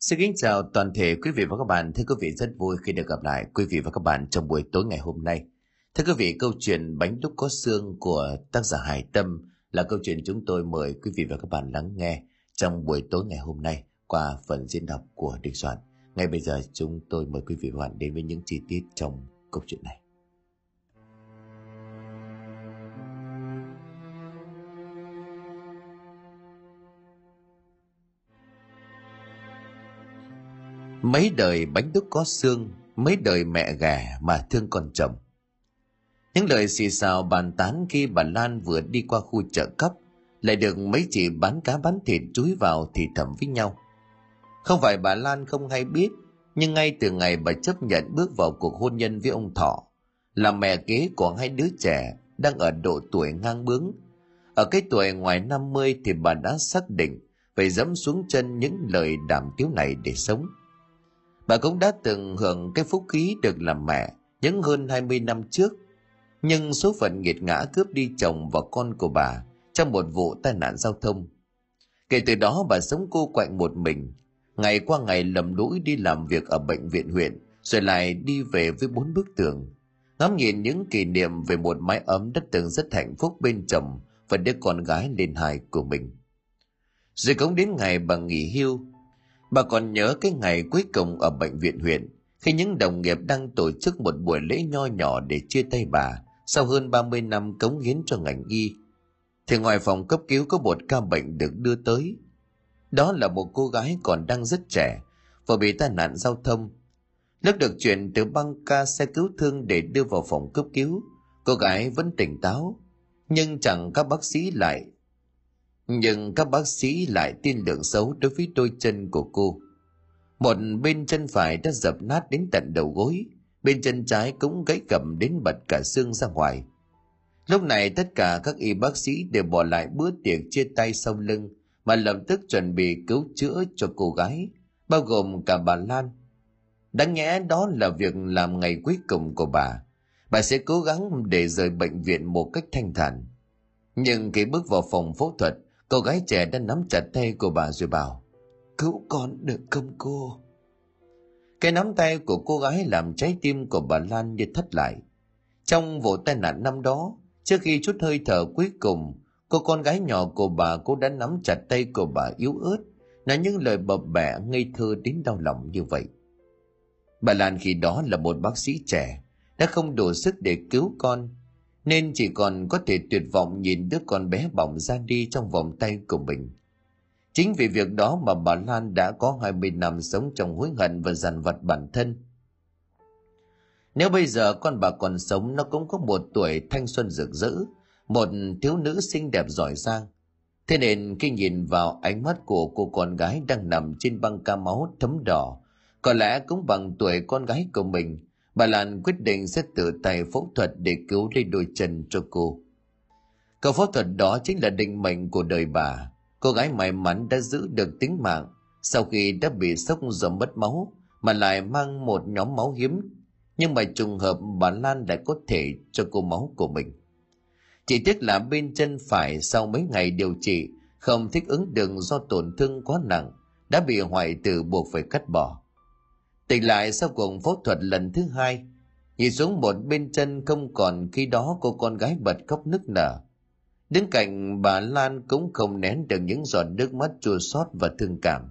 Xin kính chào toàn thể quý vị và các bạn. Thưa quý vị rất vui khi được gặp lại quý vị và các bạn trong buổi tối ngày hôm nay. Thưa quý vị, câu chuyện Bánh đúc có xương của tác giả Hải Tâm là câu chuyện chúng tôi mời quý vị và các bạn lắng nghe trong buổi tối ngày hôm nay qua phần diễn đọc của Đình Soạn. Ngay bây giờ chúng tôi mời quý vị và các bạn đến với những chi tiết trong câu chuyện này. Mấy đời bánh đúc có xương, mấy đời mẹ ghẻ mà thương con chồng. Những lời xì xào bàn tán khi bà Lan vừa đi qua khu chợ cấp lại được mấy chị bán cá bán thịt chúi vào thì thầm với nhau. Không phải bà Lan không hay biết, nhưng ngay từ ngày bà chấp nhận bước vào cuộc hôn nhân với ông Thọ, là mẹ kế của hai đứa trẻ đang ở độ tuổi ngang bướng. Ở cái tuổi ngoài 50 thì bà đã xác định phải dẫm xuống chân những lời đàm tiếu này để sống. Bà cũng đã từng hưởng cái phúc khí được làm mẹ những hơn 20 năm trước. Nhưng số phận nghiệt ngã cướp đi chồng và con của bà trong một vụ tai nạn giao thông. Kể từ đó bà sống cô quạnh một mình, ngày qua ngày lầm lũi đi làm việc ở bệnh viện huyện, rồi lại đi về với bốn bức tường. Ngắm nhìn những kỷ niệm về một mái ấm đất từng rất hạnh phúc bên chồng và đứa con gái lên hài của mình. Rồi cũng đến ngày bà nghỉ hưu, Bà còn nhớ cái ngày cuối cùng ở bệnh viện huyện, khi những đồng nghiệp đang tổ chức một buổi lễ nho nhỏ để chia tay bà sau hơn 30 năm cống hiến cho ngành y. Thì ngoài phòng cấp cứu có một ca bệnh được đưa tới. Đó là một cô gái còn đang rất trẻ và bị tai nạn giao thông. Lúc được chuyển từ băng ca xe cứu thương để đưa vào phòng cấp cứu, cô gái vẫn tỉnh táo, nhưng chẳng các bác sĩ lại nhưng các bác sĩ lại tin lượng xấu đối với đôi chân của cô. Một bên chân phải đã dập nát đến tận đầu gối, bên chân trái cũng gãy cầm đến bật cả xương ra ngoài. Lúc này tất cả các y bác sĩ đều bỏ lại bữa tiệc chia tay sau lưng mà lập tức chuẩn bị cứu chữa cho cô gái, bao gồm cả bà Lan. Đáng nhẽ đó là việc làm ngày cuối cùng của bà. Bà sẽ cố gắng để rời bệnh viện một cách thanh thản. Nhưng khi bước vào phòng phẫu thuật, Cô gái trẻ đã nắm chặt tay của bà rồi bảo Cứu con được không cô? Cái nắm tay của cô gái làm trái tim của bà Lan như thất lại. Trong vụ tai nạn năm đó, trước khi chút hơi thở cuối cùng, cô con gái nhỏ của bà cũng đã nắm chặt tay của bà yếu ớt, nói những lời bập bẹ ngây thơ đến đau lòng như vậy. Bà Lan khi đó là một bác sĩ trẻ, đã không đủ sức để cứu con, nên chỉ còn có thể tuyệt vọng nhìn đứa con bé bỏng ra đi trong vòng tay của mình. Chính vì việc đó mà bà Lan đã có 20 năm sống trong hối hận và dằn vặt bản thân. Nếu bây giờ con bà còn sống nó cũng có một tuổi thanh xuân rực rỡ, một thiếu nữ xinh đẹp giỏi giang. Thế nên khi nhìn vào ánh mắt của cô con gái đang nằm trên băng ca máu thấm đỏ, có lẽ cũng bằng tuổi con gái của mình, bà Lan quyết định sẽ tự tay phẫu thuật để cứu lấy đôi chân cho cô. Câu phẫu thuật đó chính là định mệnh của đời bà. Cô gái may mắn đã giữ được tính mạng sau khi đã bị sốc do mất máu, mà lại mang một nhóm máu hiếm. Nhưng mà trùng hợp bà Lan lại có thể cho cô máu của mình. Chỉ tiếc là bên chân phải sau mấy ngày điều trị, không thích ứng được do tổn thương quá nặng, đã bị hoại tử buộc phải cắt bỏ. Tỉnh lại sau cuộc phẫu thuật lần thứ hai, nhìn xuống một bên chân không còn khi đó cô con gái bật khóc nức nở. Đứng cạnh bà Lan cũng không nén được những giọt nước mắt chua xót và thương cảm.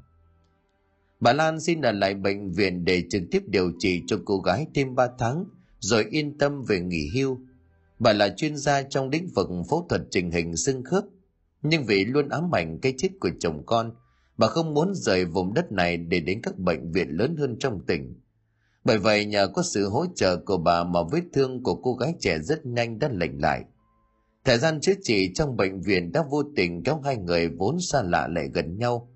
Bà Lan xin ở lại bệnh viện để trực tiếp điều trị cho cô gái thêm 3 tháng, rồi yên tâm về nghỉ hưu. Bà là chuyên gia trong lĩnh vực phẫu thuật trình hình xương khớp, nhưng vì luôn ám ảnh cái chết của chồng con – Bà không muốn rời vùng đất này để đến các bệnh viện lớn hơn trong tỉnh. Bởi vậy nhờ có sự hỗ trợ của bà mà vết thương của cô gái trẻ rất nhanh đã lành lại. Thời gian chữa trị trong bệnh viện đã vô tình kéo hai người vốn xa lạ lại gần nhau.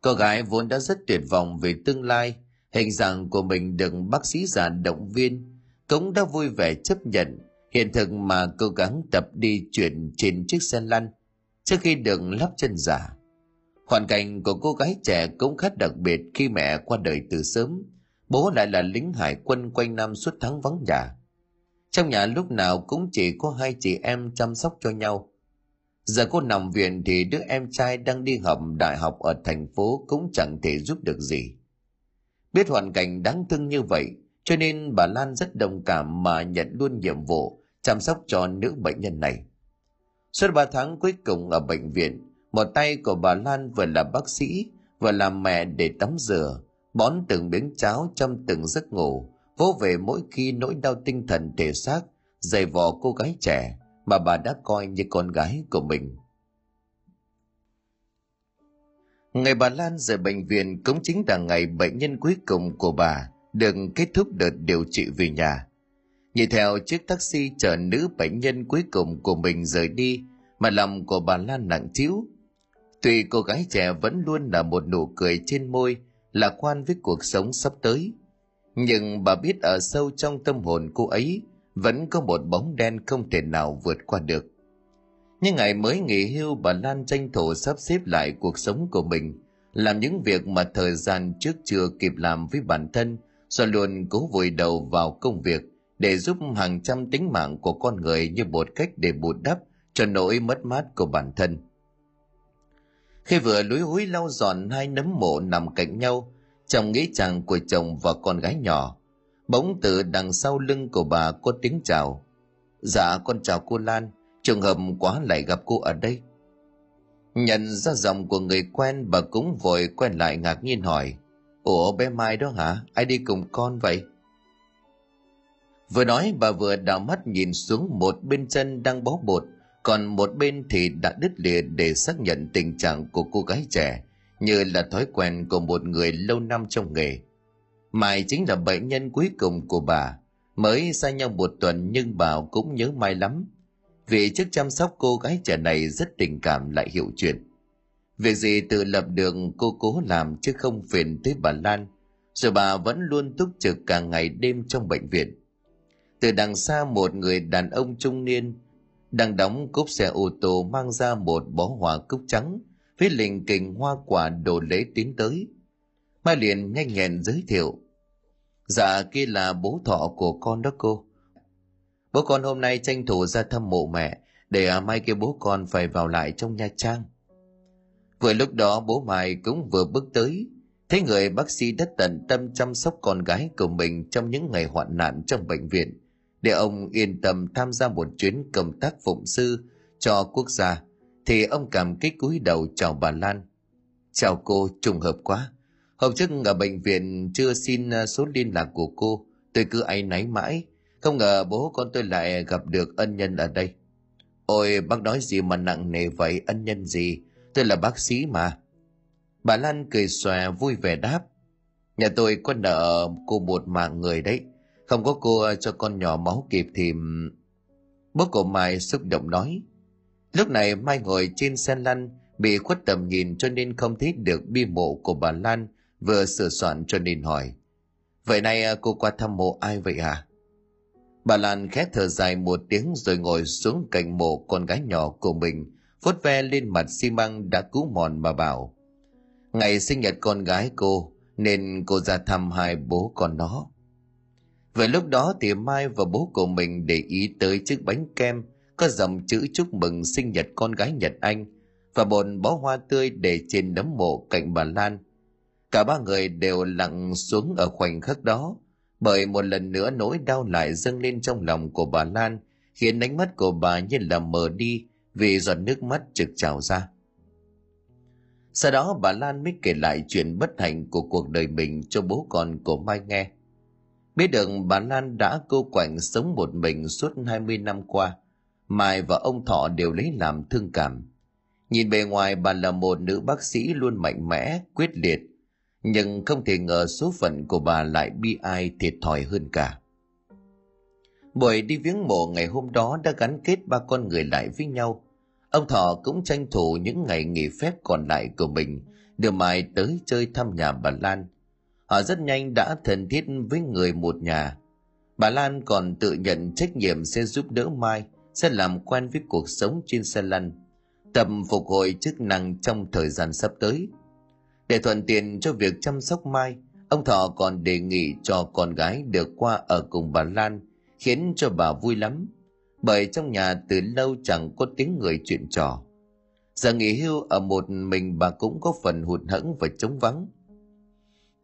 Cô gái vốn đã rất tuyệt vọng về tương lai, hình dạng của mình được bác sĩ già động viên, cũng đã vui vẻ chấp nhận hiện thực mà cố gắng tập đi chuyển trên chiếc xe lăn trước khi được lắp chân giả. Hoàn cảnh của cô gái trẻ cũng khá đặc biệt khi mẹ qua đời từ sớm, bố lại là lính hải quân quanh năm suốt tháng vắng nhà. Trong nhà lúc nào cũng chỉ có hai chị em chăm sóc cho nhau. Giờ cô nằm viện thì đứa em trai đang đi học đại học ở thành phố cũng chẳng thể giúp được gì. Biết hoàn cảnh đáng thương như vậy, cho nên bà Lan rất đồng cảm mà nhận luôn nhiệm vụ chăm sóc cho nữ bệnh nhân này. Suốt 3 tháng cuối cùng ở bệnh viện, một tay của bà Lan vừa là bác sĩ, vừa là mẹ để tắm rửa, bón từng miếng cháo trong từng giấc ngủ, vỗ về mỗi khi nỗi đau tinh thần thể xác, dày vò cô gái trẻ mà bà đã coi như con gái của mình. Ngày bà Lan rời bệnh viện cũng chính là ngày bệnh nhân cuối cùng của bà được kết thúc đợt điều trị về nhà. Nhìn theo chiếc taxi chở nữ bệnh nhân cuối cùng của mình rời đi mà lòng của bà Lan nặng trĩu. Tuy cô gái trẻ vẫn luôn là một nụ cười trên môi, lạc quan với cuộc sống sắp tới. Nhưng bà biết ở sâu trong tâm hồn cô ấy vẫn có một bóng đen không thể nào vượt qua được. Nhưng ngày mới nghỉ hưu bà Lan tranh thủ sắp xếp lại cuộc sống của mình, làm những việc mà thời gian trước chưa kịp làm với bản thân, rồi luôn cố vùi đầu vào công việc để giúp hàng trăm tính mạng của con người như một cách để bù đắp cho nỗi mất mát của bản thân. Khi vừa lúi húi lau dọn hai nấm mộ nằm cạnh nhau, trong nghĩ chàng của chồng và con gái nhỏ, bỗng từ đằng sau lưng của bà có tiếng chào. Dạ con chào cô Lan, trường hợp quá lại gặp cô ở đây. Nhận ra giọng của người quen bà cũng vội quay lại ngạc nhiên hỏi. Ủa bé Mai đó hả? Ai đi cùng con vậy? Vừa nói bà vừa đảo mắt nhìn xuống một bên chân đang bó bột, còn một bên thì đã đứt lìa để xác nhận tình trạng của cô gái trẻ như là thói quen của một người lâu năm trong nghề. Mai chính là bệnh nhân cuối cùng của bà, mới xa nhau một tuần nhưng bà cũng nhớ Mai lắm, vì chức chăm sóc cô gái trẻ này rất tình cảm lại hiểu chuyện. Việc gì tự lập đường cô cố làm chứ không phiền tới bà Lan, rồi bà vẫn luôn túc trực cả ngày đêm trong bệnh viện. Từ đằng xa một người đàn ông trung niên đang đóng cốp xe ô tô mang ra một bó hoa cúc trắng với lình kình hoa quả đồ lễ tiến tới. Mai liền nhanh nhẹn giới thiệu. Dạ kia là bố thọ của con đó cô. Bố con hôm nay tranh thủ ra thăm mộ mẹ để à, mai kia bố con phải vào lại trong Nha Trang. Vừa lúc đó bố Mai cũng vừa bước tới, thấy người bác sĩ đã tận tâm chăm sóc con gái của mình trong những ngày hoạn nạn trong bệnh viện, để ông yên tâm tham gia một chuyến công tác phụng sư cho quốc gia, thì ông cảm kích cúi đầu chào bà Lan. Chào cô, trùng hợp quá. Hôm trước ở bệnh viện chưa xin à, số liên lạc của cô, tôi cứ áy náy mãi, không ngờ bố con tôi lại gặp được ân nhân ở đây. Ôi, bác nói gì mà nặng nề vậy, ân nhân gì? Tôi là bác sĩ mà. Bà Lan cười xòe vui vẻ đáp. Nhà tôi có nợ cô một mạng người đấy. Không có cô cho con nhỏ máu kịp thì... Bố của Mai xúc động nói. Lúc này Mai ngồi trên xe lăn, bị khuất tầm nhìn cho nên không thấy được bi mộ của bà Lan vừa sửa soạn cho nên hỏi. Vậy nay cô qua thăm mộ ai vậy à? Bà Lan khẽ thở dài một tiếng rồi ngồi xuống cạnh mộ con gái nhỏ của mình, vuốt ve lên mặt xi măng đã cũ mòn mà bảo. Ngày sinh nhật con gái cô, nên cô ra thăm hai bố con nó. Vậy lúc đó thì Mai và bố của mình để ý tới chiếc bánh kem có dòng chữ chúc mừng sinh nhật con gái Nhật Anh và bồn bó hoa tươi để trên đấm mộ cạnh bà Lan. Cả ba người đều lặng xuống ở khoảnh khắc đó, bởi một lần nữa nỗi đau lại dâng lên trong lòng của bà Lan, khiến ánh mắt của bà như là mờ đi vì giọt nước mắt trực trào ra. Sau đó bà Lan mới kể lại chuyện bất hạnh của cuộc đời mình cho bố con của Mai nghe. Biết được bà Lan đã cô quạnh sống một mình suốt 20 năm qua, Mai và ông Thọ đều lấy làm thương cảm. Nhìn bề ngoài bà là một nữ bác sĩ luôn mạnh mẽ, quyết liệt, nhưng không thể ngờ số phận của bà lại bi ai thiệt thòi hơn cả. Buổi đi viếng mộ ngày hôm đó đã gắn kết ba con người lại với nhau. Ông Thọ cũng tranh thủ những ngày nghỉ phép còn lại của mình, đưa Mai tới chơi thăm nhà bà Lan. Họ rất nhanh đã thân thiết với người một nhà. Bà Lan còn tự nhận trách nhiệm sẽ giúp đỡ Mai, sẽ làm quen với cuộc sống trên xe lăn, tập phục hồi chức năng trong thời gian sắp tới. Để thuận tiện cho việc chăm sóc Mai, ông Thọ còn đề nghị cho con gái được qua ở cùng bà Lan khiến cho bà vui lắm bởi trong nhà từ lâu chẳng có tiếng người chuyện trò Giờ nghỉ hưu ở một mình bà cũng có phần hụt hẫng và trống vắng.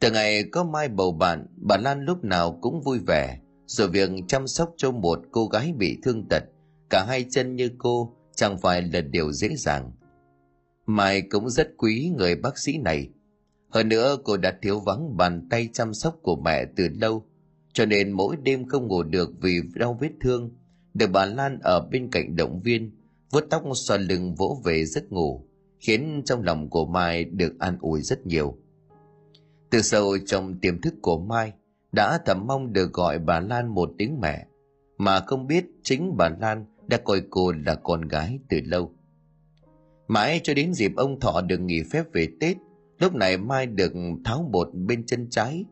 Từ ngày có Mai bầu bạn, bà Lan lúc nào cũng vui vẻ, rồi việc chăm sóc cho một cô gái bị thương tật, cả hai chân như cô, chẳng phải là điều dễ dàng. Mai cũng rất quý người bác sĩ này. Hơn nữa cô đã thiếu vắng bàn tay chăm sóc của mẹ từ lâu, cho nên mỗi đêm không ngủ được vì đau vết thương, được bà Lan ở bên cạnh động viên, vuốt tóc xoa lưng vỗ về giấc ngủ, khiến trong lòng của Mai được an ủi rất nhiều. Từ sâu trong tiềm thức của Mai, đã thầm mong được gọi bà Lan một tiếng mẹ, mà không biết chính bà Lan đã coi cô là con gái từ lâu. Mãi cho đến dịp ông Thọ được nghỉ phép về Tết, lúc này Mai được tháo bột bên chân trái.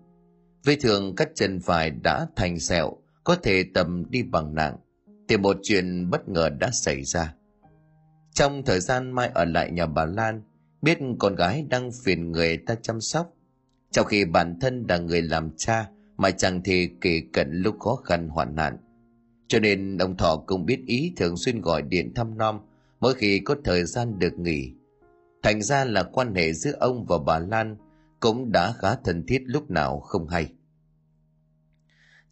Vết thường cắt chân phải đã thành sẹo, có thể tầm đi bằng nặng, thì một chuyện bất ngờ đã xảy ra. Trong thời gian Mai ở lại nhà bà Lan, biết con gái đang phiền người ta chăm sóc, trong khi bản thân là người làm cha, mà chẳng thì kể cận lúc khó khăn, hoạn nạn. Cho nên ông Thọ cũng biết ý thường xuyên gọi điện thăm nom mỗi khi có thời gian được nghỉ. Thành ra là quan hệ giữa ông và bà Lan cũng đã khá thân thiết lúc nào không hay.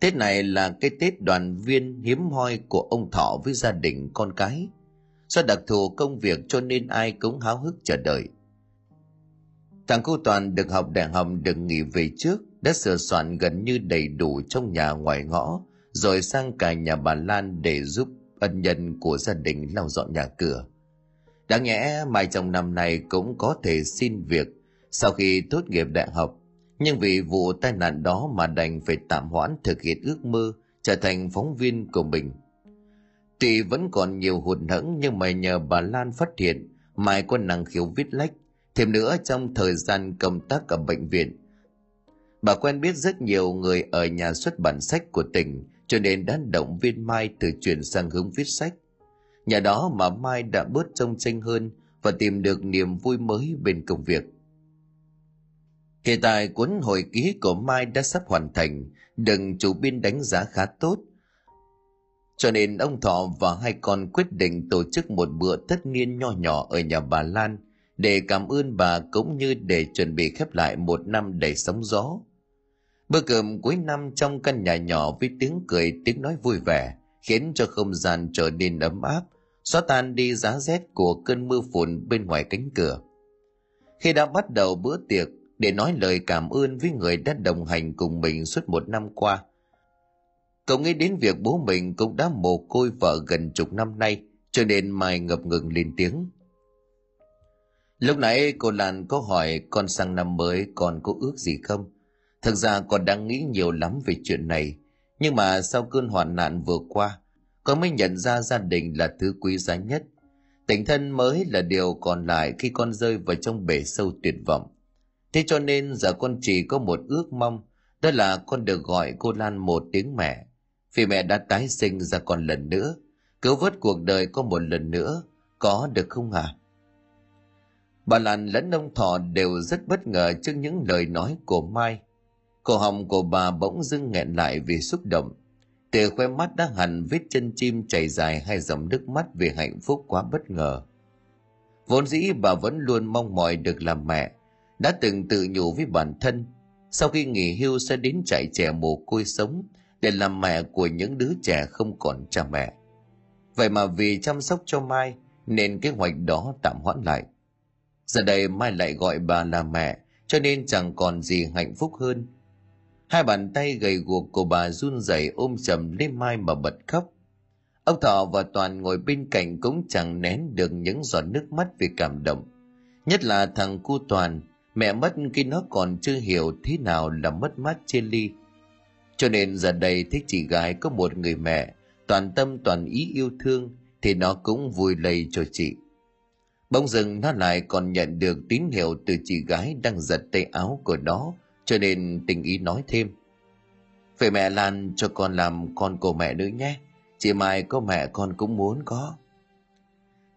Tết này là cái Tết đoàn viên hiếm hoi của ông Thọ với gia đình con cái. Do đặc thù công việc cho nên ai cũng háo hức chờ đợi. Thằng cô Toàn được học đại học được nghỉ về trước, đã sửa soạn gần như đầy đủ trong nhà ngoài ngõ, rồi sang cả nhà bà Lan để giúp ân nhân của gia đình lau dọn nhà cửa. Đáng nhẽ mai trong năm này cũng có thể xin việc sau khi tốt nghiệp đại học, nhưng vì vụ tai nạn đó mà đành phải tạm hoãn thực hiện ước mơ trở thành phóng viên của mình. Tuy vẫn còn nhiều hụt hẫng nhưng mà nhờ bà Lan phát hiện Mai có năng khiếu viết lách. Thêm nữa trong thời gian công tác ở bệnh viện, bà quen biết rất nhiều người ở nhà xuất bản sách của tỉnh cho nên đã động viên Mai từ chuyển sang hướng viết sách. Nhà đó mà Mai đã bớt trông tranh hơn và tìm được niềm vui mới bên công việc. Hiện tại cuốn hồi ký của Mai đã sắp hoàn thành, đừng chủ biên đánh giá khá tốt. Cho nên ông Thọ và hai con quyết định tổ chức một bữa tất niên nho nhỏ ở nhà bà Lan để cảm ơn bà cũng như để chuẩn bị khép lại một năm đầy sóng gió. Bữa cơm cuối năm trong căn nhà nhỏ với tiếng cười tiếng nói vui vẻ khiến cho không gian trở nên ấm áp, xóa tan đi giá rét của cơn mưa phùn bên ngoài cánh cửa. Khi đã bắt đầu bữa tiệc để nói lời cảm ơn với người đã đồng hành cùng mình suốt một năm qua, cậu nghĩ đến việc bố mình cũng đã mồ côi vợ gần chục năm nay, cho nên Mai ngập ngừng lên tiếng. Lúc nãy cô Lan có hỏi con sang năm mới còn có ước gì không? Thực ra con đang nghĩ nhiều lắm về chuyện này, nhưng mà sau cơn hoạn nạn vừa qua, con mới nhận ra gia đình là thứ quý giá nhất. Tình thân mới là điều còn lại khi con rơi vào trong bể sâu tuyệt vọng. Thế cho nên giờ con chỉ có một ước mong, đó là con được gọi cô Lan một tiếng mẹ. Vì mẹ đã tái sinh ra con lần nữa, cứu vớt cuộc đời con một lần nữa, có được không hả? À? Bà Lan lẫn ông Thọ đều rất bất ngờ trước những lời nói của Mai. Cổ họng của bà bỗng dưng nghẹn lại vì xúc động. Từ khoe mắt đã hẳn vết chân chim chảy dài hai dòng nước mắt vì hạnh phúc quá bất ngờ. Vốn dĩ bà vẫn luôn mong mỏi được làm mẹ, đã từng tự nhủ với bản thân, sau khi nghỉ hưu sẽ đến trại trẻ mồ côi sống để làm mẹ của những đứa trẻ không còn cha mẹ. Vậy mà vì chăm sóc cho Mai nên kế hoạch đó tạm hoãn lại. Giờ đây Mai lại gọi bà là mẹ, cho nên chẳng còn gì hạnh phúc hơn. Hai bàn tay gầy guộc của bà run rẩy ôm chầm lấy Mai mà bật khóc. Ông Thọ và Toàn ngồi bên cạnh cũng chẳng nén được những giọt nước mắt vì cảm động. Nhất là thằng cu Toàn, mẹ mất khi nó còn chưa hiểu thế nào là mất mát chia ly. Cho nên giờ đây thấy chị gái có một người mẹ, toàn tâm toàn ý yêu thương, thì nó cũng vui lây cho chị. Bỗng dưng nó lại còn nhận được tín hiệu từ chị gái đang giật tay áo của nó, cho nên tình ý nói thêm. về mẹ Lan cho con làm con của mẹ nữa nhé, chị Mai có mẹ con cũng muốn có.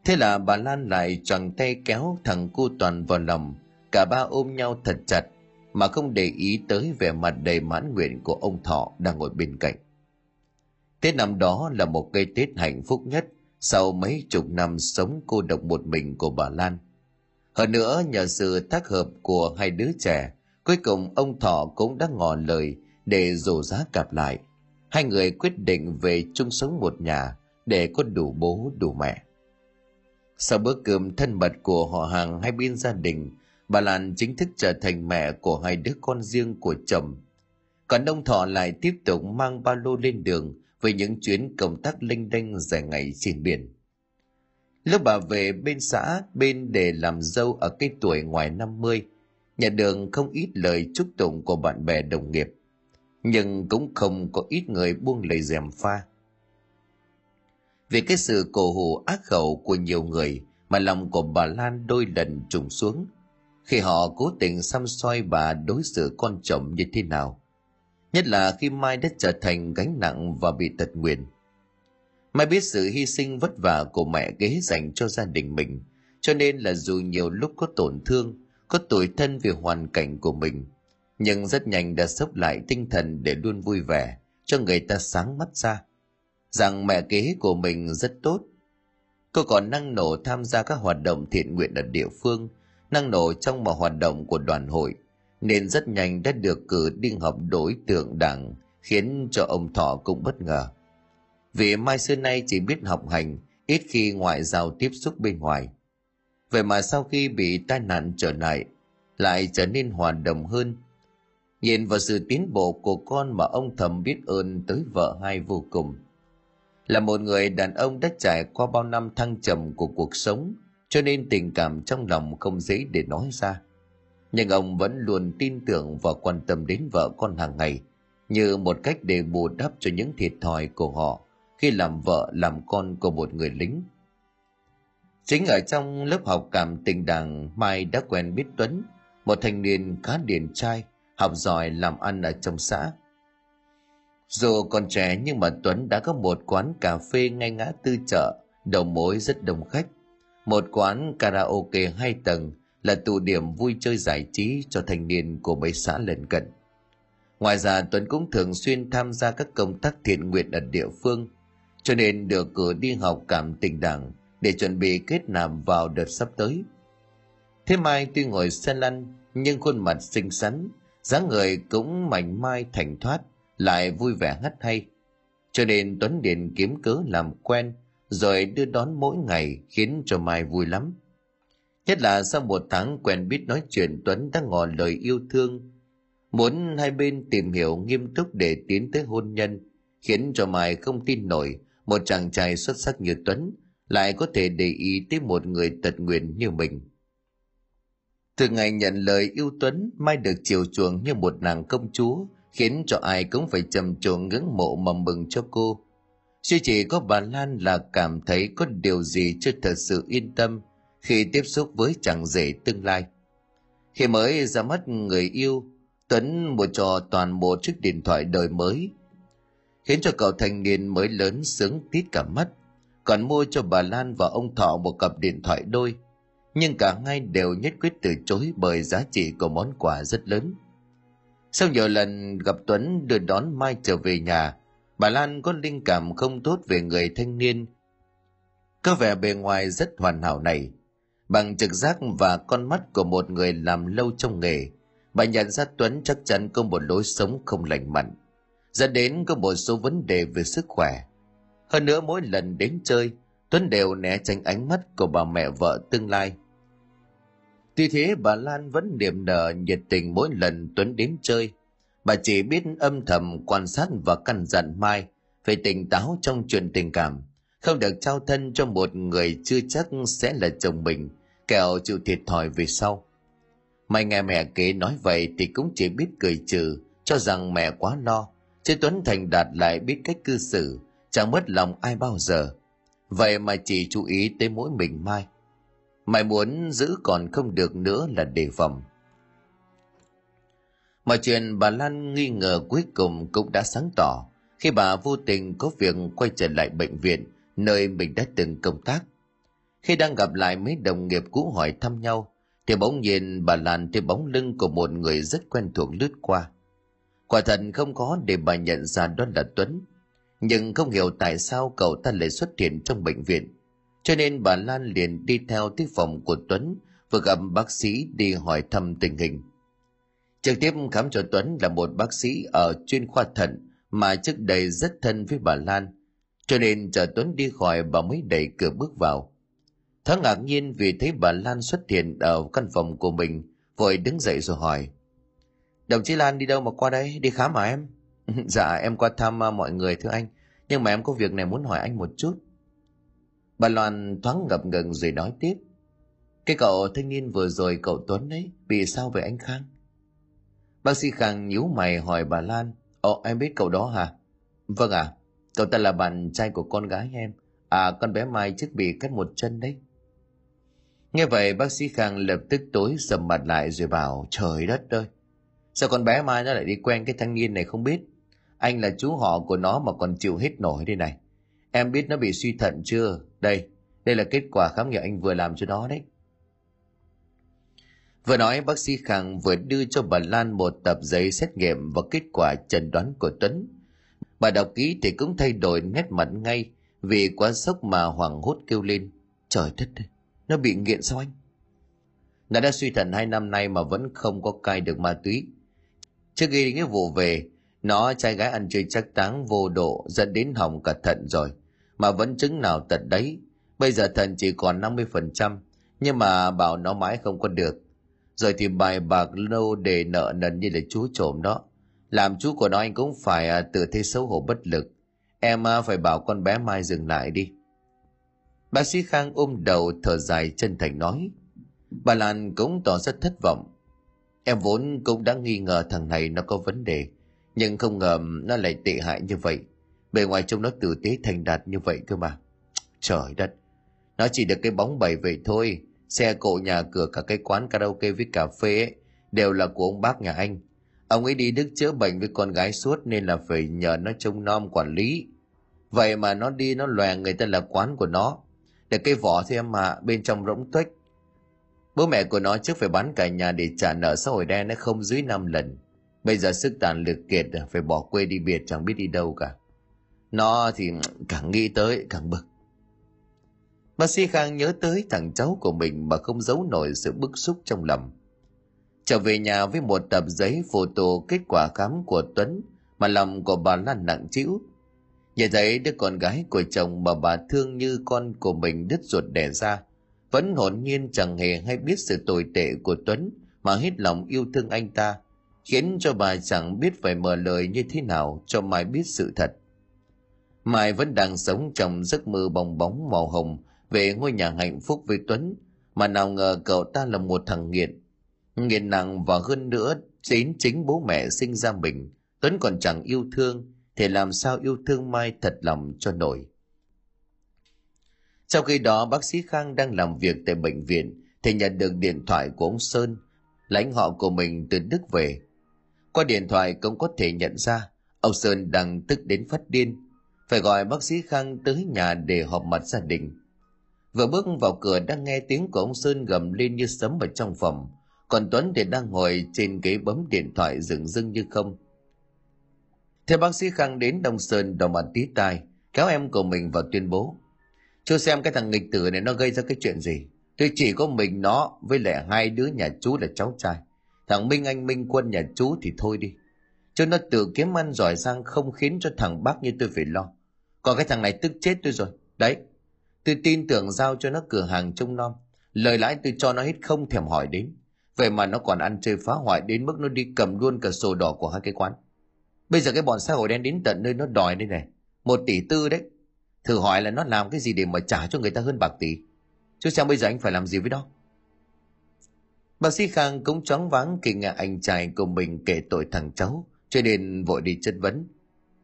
Thế là bà Lan lại choàng tay kéo thằng cu toàn vào lòng, cả ba ôm nhau thật chặt, mà không để ý tới vẻ mặt đầy mãn nguyện của ông Thọ đang ngồi bên cạnh. Tết năm đó là một cây Tết hạnh phúc nhất sau mấy chục năm sống cô độc một mình của bà Lan. Hơn nữa nhờ sự tác hợp của hai đứa trẻ, cuối cùng ông Thọ cũng đã ngỏ lời để rủ giá cặp lại. Hai người quyết định về chung sống một nhà để có đủ bố đủ mẹ. Sau bữa cơm thân mật của họ hàng hai bên gia đình, bà Lan chính thức trở thành mẹ của hai đứa con riêng của chồng. Còn ông Thọ lại tiếp tục mang ba lô lên đường với những chuyến công tác linh đinh dài ngày trên biển. Lúc bà về bên xã bên để làm dâu ở cái tuổi ngoài 50, nhà đường không ít lời chúc tụng của bạn bè đồng nghiệp, nhưng cũng không có ít người buông lời dèm pha. Vì cái sự cổ hủ ác khẩu của nhiều người mà lòng của bà Lan đôi lần trùng xuống khi họ cố tình xăm soi bà đối xử con chồng như thế nào. Nhất là khi Mai đã trở thành gánh nặng và bị tật nguyền. Mai biết sự hy sinh vất vả của mẹ kế dành cho gia đình mình, cho nên là dù nhiều lúc có tổn thương, có tủi thân vì hoàn cảnh của mình, nhưng rất nhanh đã sốc lại tinh thần để luôn vui vẻ, cho người ta sáng mắt ra rằng mẹ kế của mình rất tốt. Cô còn năng nổ tham gia các hoạt động thiện nguyện ở địa phương, năng nổ trong mọi hoạt động của đoàn hội, nên rất nhanh đã được cử đi họp đối tượng đảng, khiến cho ông Thọ cũng bất ngờ. Vì Mai xưa nay chỉ biết học hành, ít khi ngoại giao tiếp xúc bên ngoài. Vậy mà sau khi bị tai nạn trở lại, lại trở nên hòa đồng hơn. Nhìn vào sự tiến bộ của con mà ông thầm biết ơn tới vợ hai vô cùng là một người đàn ông đã trải qua bao năm thăng trầm của cuộc sống cho nên tình cảm trong lòng không dễ để nói ra nhưng ông vẫn luôn tin tưởng và quan tâm đến vợ con hàng ngày như một cách để bù đắp cho những thiệt thòi của họ khi làm vợ làm con của một người lính chính ở trong lớp học cảm tình đảng mai đã quen biết tuấn một thanh niên khá điển trai học giỏi làm ăn ở trong xã dù còn trẻ nhưng mà Tuấn đã có một quán cà phê ngay ngã tư chợ, đầu mối rất đông khách. Một quán karaoke hai tầng là tụ điểm vui chơi giải trí cho thanh niên của mấy xã lân cận. Ngoài ra Tuấn cũng thường xuyên tham gia các công tác thiện nguyện ở địa phương, cho nên được cử đi học cảm tình đảng để chuẩn bị kết nạp vào đợt sắp tới. Thế Mai tuy ngồi xe lăn nhưng khuôn mặt xinh xắn, dáng người cũng mảnh mai thành thoát, lại vui vẻ hắt hay cho nên tuấn điền kiếm cớ làm quen rồi đưa đón mỗi ngày khiến cho mai vui lắm nhất là sau một tháng quen biết nói chuyện, tuấn đã ngỏ lời yêu thương. Muốn hai bên tìm hiểu nghiêm túc để tiến tới hôn nhân, khiến cho mai không tin nổi. Một chàng trai xuất sắc như tuấn lại có thể để ý tới một người tật nguyền như mình. Từ ngày nhận lời yêu tuấn, mai được chiều chuộng như một nàng công chúa, khiến cho ai cũng phải trầm trồ ngưỡng mộ mầm mừng cho cô. Duy chỉ có bà Lan là cảm thấy có điều gì chưa thật sự yên tâm khi tiếp xúc với chàng rể tương lai. Khi mới ra mắt người yêu, Tuấn mua cho toàn bộ chiếc điện thoại đời mới, khiến cho cậu thanh niên mới lớn sướng tít cả mắt, còn mua cho bà Lan và ông Thọ một cặp điện thoại đôi. Nhưng cả hai đều nhất quyết từ chối bởi giá trị của món quà rất lớn. Sau nhiều lần gặp Tuấn đưa đón Mai trở về nhà, bà Lan có linh cảm không tốt về người thanh niên. Có vẻ bề ngoài rất hoàn hảo này. Bằng trực giác và con mắt của một người làm lâu trong nghề, bà nhận ra Tuấn chắc chắn có một lối sống không lành mạnh, dẫn đến có một số vấn đề về sức khỏe. Hơn nữa mỗi lần đến chơi, Tuấn đều né tránh ánh mắt của bà mẹ vợ tương lai – Tuy thế bà Lan vẫn niềm nở nhiệt tình mỗi lần Tuấn đến chơi. Bà chỉ biết âm thầm quan sát và căn dặn Mai phải tỉnh táo trong chuyện tình cảm, không được trao thân cho một người chưa chắc sẽ là chồng mình, kẻo chịu thiệt thòi về sau. mày nghe mẹ kế nói vậy thì cũng chỉ biết cười trừ, cho rằng mẹ quá lo, chứ Tuấn Thành Đạt lại biết cách cư xử, chẳng mất lòng ai bao giờ. Vậy mà chỉ chú ý tới mỗi mình Mai mày muốn giữ còn không được nữa là đề phòng mọi chuyện bà lan nghi ngờ cuối cùng cũng đã sáng tỏ khi bà vô tình có việc quay trở lại bệnh viện nơi mình đã từng công tác. Khi đang gặp lại mấy đồng nghiệp cũ hỏi thăm nhau, thì bỗng nhiên bà lan thấy bóng lưng của một người rất quen thuộc lướt qua. Quả thật không có để bà nhận ra đó là tuấn, nhưng không hiểu tại sao cậu ta lại xuất hiện trong bệnh viện. Cho nên bà lan liền đi theo tới phòng của tuấn và gặp bác sĩ đi hỏi thăm tình hình. Trực tiếp khám cho tuấn là một bác sĩ ở chuyên khoa thận mà trước đây rất thân với bà lan cho nên chờ tuấn đi khỏi bà mới đẩy cửa bước vào. Thắng ngạc nhiên vì thấy bà lan xuất hiện ở căn phòng của mình vội đứng dậy rồi hỏi. Đồng chí lan đi đâu mà qua đây? Đi khám hả em? Dạ em qua thăm à, mọi người thưa anh. Nhưng mà em có việc này muốn hỏi anh một chút. Bà loan thoáng ngập ngừng rồi nói tiếp. Cái cậu thanh niên vừa rồi cậu tuấn ấy bị sao về anh khang? Bác sĩ khang nhíu mày hỏi bà lan. Ồ em biết cậu đó hả? Vâng ạ. à, cậu ta là bạn trai của con gái em. À con bé mai trước bị cắt một chân đấy. Nghe vậy, bác sĩ khang lập tức tối sầm mặt lại rồi bảo, trời đất ơi! Sao con bé mai nó lại đi quen cái thanh niên này không biết? Anh là chú họ của nó mà còn chịu hết nổi đây này. Em biết nó bị suy thận chưa? Đây đây là kết quả khám nghiệm anh vừa làm cho nó đấy. Vừa nói, bác sĩ khang vừa đưa cho bà lan một tập giấy xét nghiệm và kết quả chẩn đoán của tuấn bà đọc kỹ thì cũng thay đổi nét mặt ngay, vì quá sốc mà hoảng hốt kêu lên. Trời đất ơi, nó bị nghiện sao anh? Nó đã suy thận hai năm nay mà vẫn không có cai được ma túy. Trước khi cái vụ về, nó trai gái ăn chơi chắc táng vô độ, dẫn đến hỏng cả thận rồi. Mà vẫn chứng nào tật đấy. Bây giờ thận chỉ còn 50% nhưng mà bảo nó mãi không có được. Rồi thì bài bạc lâu để nợ nần như là chú trộm đó làm chú của nó anh cũng phải à, tự thấy xấu hổ bất lực. Em à, phải bảo con bé mai dừng lại đi. Bác sĩ khang ôm đầu thở dài chân thành nói. Bà lan cũng tỏ rất thất vọng. Em vốn cũng đã nghi ngờ thằng này nó có vấn đề nhưng không ngờ nó lại tệ hại như vậy. Bề ngoài trông nó tử tế thành đạt như vậy cơ mà. Trời đất. Nó chỉ được cái bóng bày vậy thôi. Xe cộ nhà cửa cả cái quán karaoke với cà phê ấy, đều là của ông bác nhà anh ông ấy đi đức chữa bệnh với con gái suốt nên là phải nhờ nó trông nom quản lý. Vậy mà nó đi, nó lòe người ta là quán của nó. Để cái vỏ thôi em mà, bên trong rỗng tuếch. Bố mẹ của nó trước phải bán cả nhà để trả nợ xã hội đen nó không dưới 5 lần. Bây giờ sức tàn lực kiệt, phải bỏ quê đi biệt chẳng biết đi đâu cả. Nó thì càng nghĩ tới, càng bực. Bác sĩ khang nhớ tới thằng cháu của mình mà không giấu nổi sự bức xúc trong lòng trở về nhà với một tập giấy photo kết quả khám của tuấn, mà lòng của bà lan nặng trĩu. Nhìn thấy đứa con gái của chồng mà bà thương như con của mình đứt ruột đẻ ra. Vẫn hồn nhiên chẳng hề hay biết sự tồi tệ của tuấn, mà hết lòng yêu thương anh ta, khiến cho bà chẳng biết phải mở lời như thế nào cho mai biết sự thật. Mai vẫn đang sống trong giấc mơ bong bóng màu hồng về ngôi nhà hạnh phúc với tuấn, mà nào ngờ cậu ta là một thằng nghiện nghiện nặng và hơn nữa đến chính bố mẹ sinh ra mình, tuấn còn chẳng yêu thương, thì làm sao yêu thương mai thật lòng cho nổi. Sau khi đó, bác sĩ khang đang làm việc tại bệnh viện, thì nhận được điện thoại của ông sơn, lãnh họ của mình từ đức về. Qua điện thoại, cũng có thể nhận ra, ông sơn đang tức đến phát điên. Phải gọi bác sĩ khang tới nhà để họp mặt gia đình. Vừa bước vào cửa đang nghe tiếng của ông sơn gầm lên như sấm ở trong phòng còn tuấn thì đang ngồi trên ghế bấm điện thoại dừng dưng như không. Theo bác sĩ khang đến đông sơn đầu mặt tí tai, kéo em của mình vào tuyên bố. Chưa xem cái thằng nghịch tử này nó gây ra cái chuyện gì. Tôi chỉ có mình nó với lại hai đứa nhà chú là cháu trai. Thằng minh anh, minh quân nhà chú thì thôi đi. Chứ nó tự kiếm ăn giỏi sang không khiến cho thằng bác như tôi phải lo. Còn cái thằng này tức chết tôi rồi. Đấy, tôi tin tưởng giao cho nó cửa hàng trông nom. Lời lãi tôi cho nó hết không thèm hỏi đến vậy mà nó còn ăn chơi phá hoại đến mức nó đi cầm luôn cả sổ đỏ của hai cái quán bây giờ cái bọn xã hội đen đến tận nơi nó đòi đây này một tỷ tư đấy thử hỏi là nó làm cái gì để mà trả cho người ta hơn bạc tỷ chứ xem bây giờ anh phải làm gì với nó Bác sĩ Khang cũng choáng váng khi nghe anh trai của mình kể tội thằng cháu, cho nên vội đi chất vấn.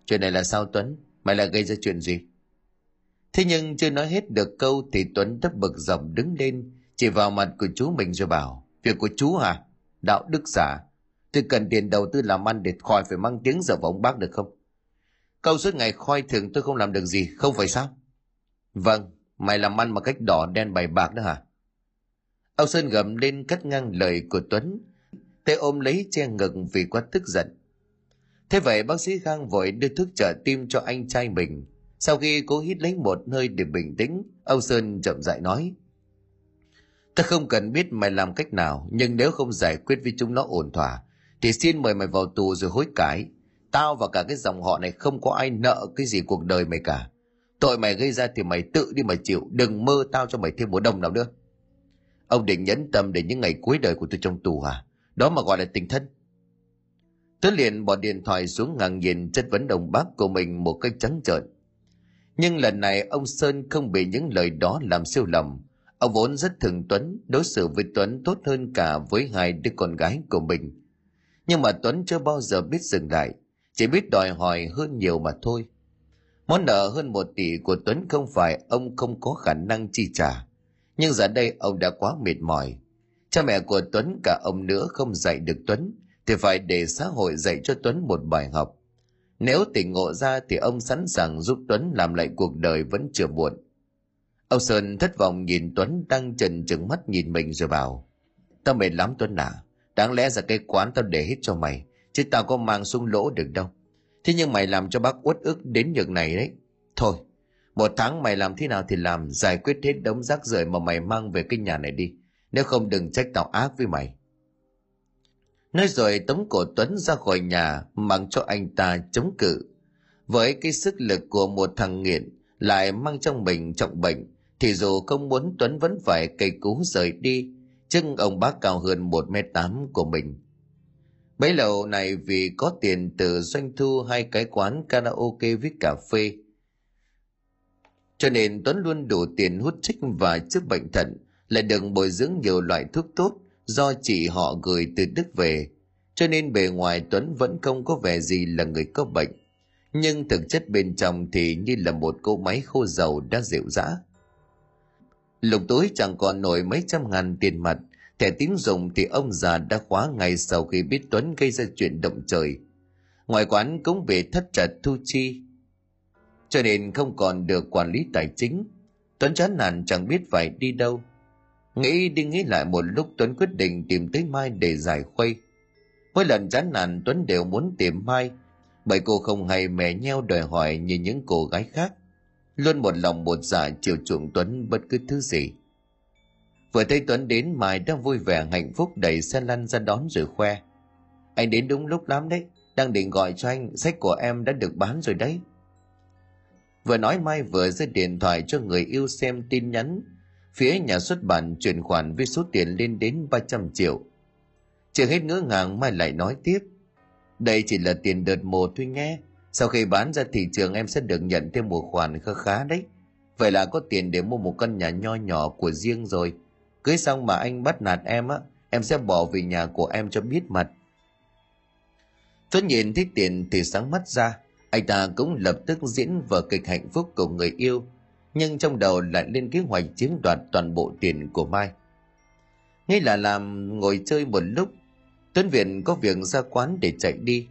Chuyện này là sao Tuấn? Mày lại gây ra chuyện gì? Thế nhưng chưa nói hết được câu thì Tuấn đắp bực dọc đứng lên, chỉ vào mặt của chú mình rồi bảo, việc của chú à? Đạo đức giả. Tôi cần tiền đầu tư làm ăn để khỏi phải mang tiếng giờ vọng bác được không? Câu suốt ngày khoi thường tôi không làm được gì, không phải sao? Vâng, mày làm ăn mà cách đỏ đen bày bạc đó hả? Ông Sơn gầm lên cắt ngang lời của Tuấn. Tay ôm lấy che ngực vì quá tức giận. Thế vậy bác sĩ Khang vội đưa thuốc trợ tim cho anh trai mình. Sau khi cố hít lấy một hơi để bình tĩnh, ông Sơn chậm rãi nói. Ta không cần biết mày làm cách nào, nhưng nếu không giải quyết với chúng nó ổn thỏa, thì xin mời mày vào tù rồi hối cải. Tao và cả cái dòng họ này không có ai nợ cái gì cuộc đời mày cả. Tội mày gây ra thì mày tự đi mà chịu, đừng mơ tao cho mày thêm một đồng nào nữa. Ông định nhẫn tâm để những ngày cuối đời của tôi trong tù à? Đó mà gọi là tình thân. Tuấn liền bỏ điện thoại xuống ngang nhìn chất vấn đồng bác của mình một cách trắng trợn. Nhưng lần này ông Sơn không bị những lời đó làm siêu lầm. Ông vốn rất thường Tuấn, đối xử với Tuấn tốt hơn cả với hai đứa con gái của mình. Nhưng mà Tuấn chưa bao giờ biết dừng lại, chỉ biết đòi hỏi hơn nhiều mà thôi. Món nợ hơn một tỷ của Tuấn không phải ông không có khả năng chi trả. Nhưng giờ đây ông đã quá mệt mỏi. Cha mẹ của Tuấn cả ông nữa không dạy được Tuấn, thì phải để xã hội dạy cho Tuấn một bài học. Nếu tỉnh ngộ ra thì ông sẵn sàng giúp Tuấn làm lại cuộc đời vẫn chưa muộn. Âu Sơn thất vọng nhìn Tuấn đang trần trừng mắt nhìn mình rồi bảo. Tao mệt lắm Tuấn à, đáng lẽ ra cái quán tao để hết cho mày, chứ tao có mang xuống lỗ được đâu. Thế nhưng mày làm cho bác uất ức đến nhược này đấy. Thôi, một tháng mày làm thế nào thì làm, giải quyết hết đống rác rưởi mà mày mang về cái nhà này đi. Nếu không đừng trách tao ác với mày. Nói rồi tống cổ Tuấn ra khỏi nhà mang cho anh ta chống cự. Với cái sức lực của một thằng nghiện lại mang trong mình trọng bệnh thì dù không muốn Tuấn vẫn phải cây cú rời đi chân ông bác cao hơn một m tám của mình. Bấy lâu này vì có tiền từ doanh thu hai cái quán karaoke với cà phê cho nên Tuấn luôn đủ tiền hút trích và chữa bệnh thận lại được bồi dưỡng nhiều loại thuốc tốt do chị họ gửi từ Đức về, cho nên bề ngoài Tuấn vẫn không có vẻ gì là người có bệnh. Nhưng thực chất bên trong thì như là một cỗ máy khô dầu đã dịu dã. Lục tối chẳng còn nổi mấy trăm ngàn tiền mặt, thẻ tín dụng thì ông già đã khóa ngay sau khi biết Tuấn gây ra chuyện động trời. Ngoài quán cũng bị thất trật thu chi, cho nên không còn được quản lý tài chính. Tuấn chán nản chẳng biết phải đi đâu Nghĩ đi nghĩ lại một lúc Tuấn quyết định tìm tới Mai để giải khuây. Mỗi lần chán nản Tuấn đều muốn tìm Mai, bởi cô không hay mè nheo đòi hỏi như những cô gái khác. Luôn một lòng một dạ chiều chuộng Tuấn bất cứ thứ gì. Vừa thấy Tuấn đến Mai đang vui vẻ hạnh phúc đẩy xe lăn ra đón rồi khoe. Anh đến đúng lúc lắm đấy, đang định gọi cho anh, sách của em đã được bán rồi đấy. Vừa nói Mai vừa giơ điện thoại cho người yêu xem tin nhắn phía nhà xuất bản chuyển khoản với số tiền lên đến 300 triệu. Chưa hết ngỡ ngàng Mai lại nói tiếp. Đây chỉ là tiền đợt một thôi nghe. Sau khi bán ra thị trường em sẽ được nhận thêm một khoản khá khá đấy. Vậy là có tiền để mua một căn nhà nho nhỏ của riêng rồi. Cưới xong mà anh bắt nạt em á, em sẽ bỏ về nhà của em cho biết mặt. Tuấn nhìn thấy tiền thì sáng mắt ra, anh ta cũng lập tức diễn vở kịch hạnh phúc của người yêu nhưng trong đầu lại lên kế hoạch chiếm đoạt toàn bộ tiền của Mai. ngay là làm ngồi chơi một lúc, Tuấn Viện có việc ra quán để chạy đi.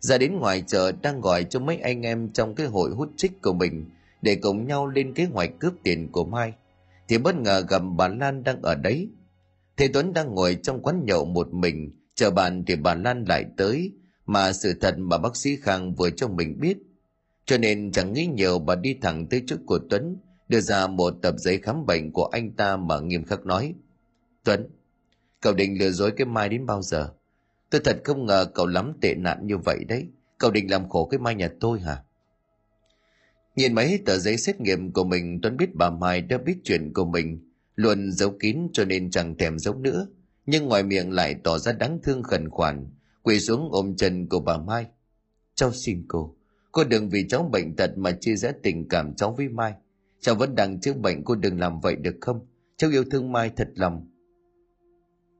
Ra đến ngoài chợ đang gọi cho mấy anh em trong cái hội hút trích của mình để cùng nhau lên kế hoạch cướp tiền của Mai. Thì bất ngờ gặp bà Lan đang ở đấy. Thế Tuấn đang ngồi trong quán nhậu một mình, chờ bạn thì bà Lan lại tới, mà sự thật mà bác sĩ Khang vừa cho mình biết cho nên chẳng nghĩ nhiều bà đi thẳng tới trước của Tuấn, đưa ra một tập giấy khám bệnh của anh ta mà nghiêm khắc nói. Tuấn, cậu định lừa dối cái Mai đến bao giờ? Tôi thật không ngờ cậu lắm tệ nạn như vậy đấy. Cậu định làm khổ cái Mai nhà tôi hả? Nhìn mấy tờ giấy xét nghiệm của mình, Tuấn biết bà Mai đã biết chuyện của mình, luôn giấu kín cho nên chẳng thèm giấu nữa. Nhưng ngoài miệng lại tỏ ra đáng thương khẩn khoản, quỳ xuống ôm chân của bà Mai. Cháu xin cô, Cô đừng vì cháu bệnh tật mà chia rẽ tình cảm cháu với Mai. Cháu vẫn đang chữa bệnh cô đừng làm vậy được không? Cháu yêu thương Mai thật lòng.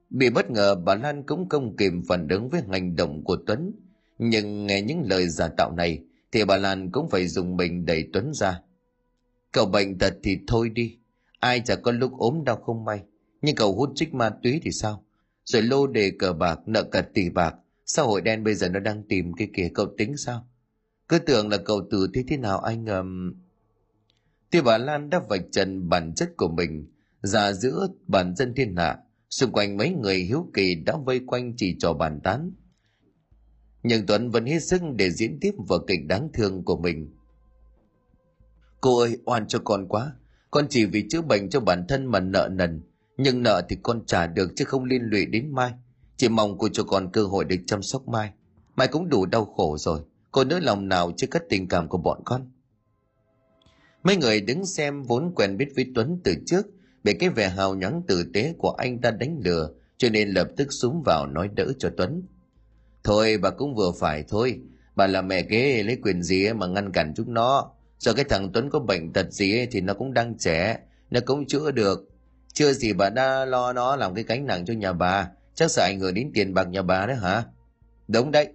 Bị bất ngờ bà Lan cũng không kìm phản ứng với hành động của Tuấn. Nhưng nghe những lời giả tạo này thì bà Lan cũng phải dùng mình đẩy Tuấn ra. Cậu bệnh tật thì thôi đi. Ai chả có lúc ốm đau không may. Nhưng cậu hút trích ma túy thì sao? Rồi lô đề cờ bạc, nợ cả tỷ bạc. Xã hội đen bây giờ nó đang tìm cái kia cậu tính sao? Cứ tưởng là cậu tử thế thế nào anh... Um... Thì bà Lan đã vạch trần bản chất của mình ra giữa bản dân thiên hạ xung quanh mấy người hiếu kỳ đã vây quanh chỉ trò bàn tán nhưng Tuấn vẫn hết sức để diễn tiếp vở kịch đáng thương của mình. Cô ơi, oan cho con quá. Con chỉ vì chữa bệnh cho bản thân mà nợ nần. Nhưng nợ thì con trả được chứ không liên lụy đến Mai. Chỉ mong cô cho con cơ hội để chăm sóc Mai. Mai cũng đủ đau khổ rồi. Cô nỡ lòng nào chứ cất tình cảm của bọn con. Mấy người đứng xem vốn quen biết với Tuấn từ trước để cái vẻ hào nhoáng tử tế của anh ta đánh lừa, cho nên lập tức súng vào nói đỡ cho Tuấn. Thôi, bà cũng vừa phải thôi. Bà là mẹ kế, lấy quyền gì mà ngăn cản chúng nó. Giờ cái thằng Tuấn có bệnh tật gì thì nó cũng đang trẻ. Nó cũng chữa được. Chưa gì bà đã lo nó làm cái cánh nặng cho nhà bà. Chắc sợ ảnh hưởng đến tiền bạc nhà bà đấy hả? Đúng đấy.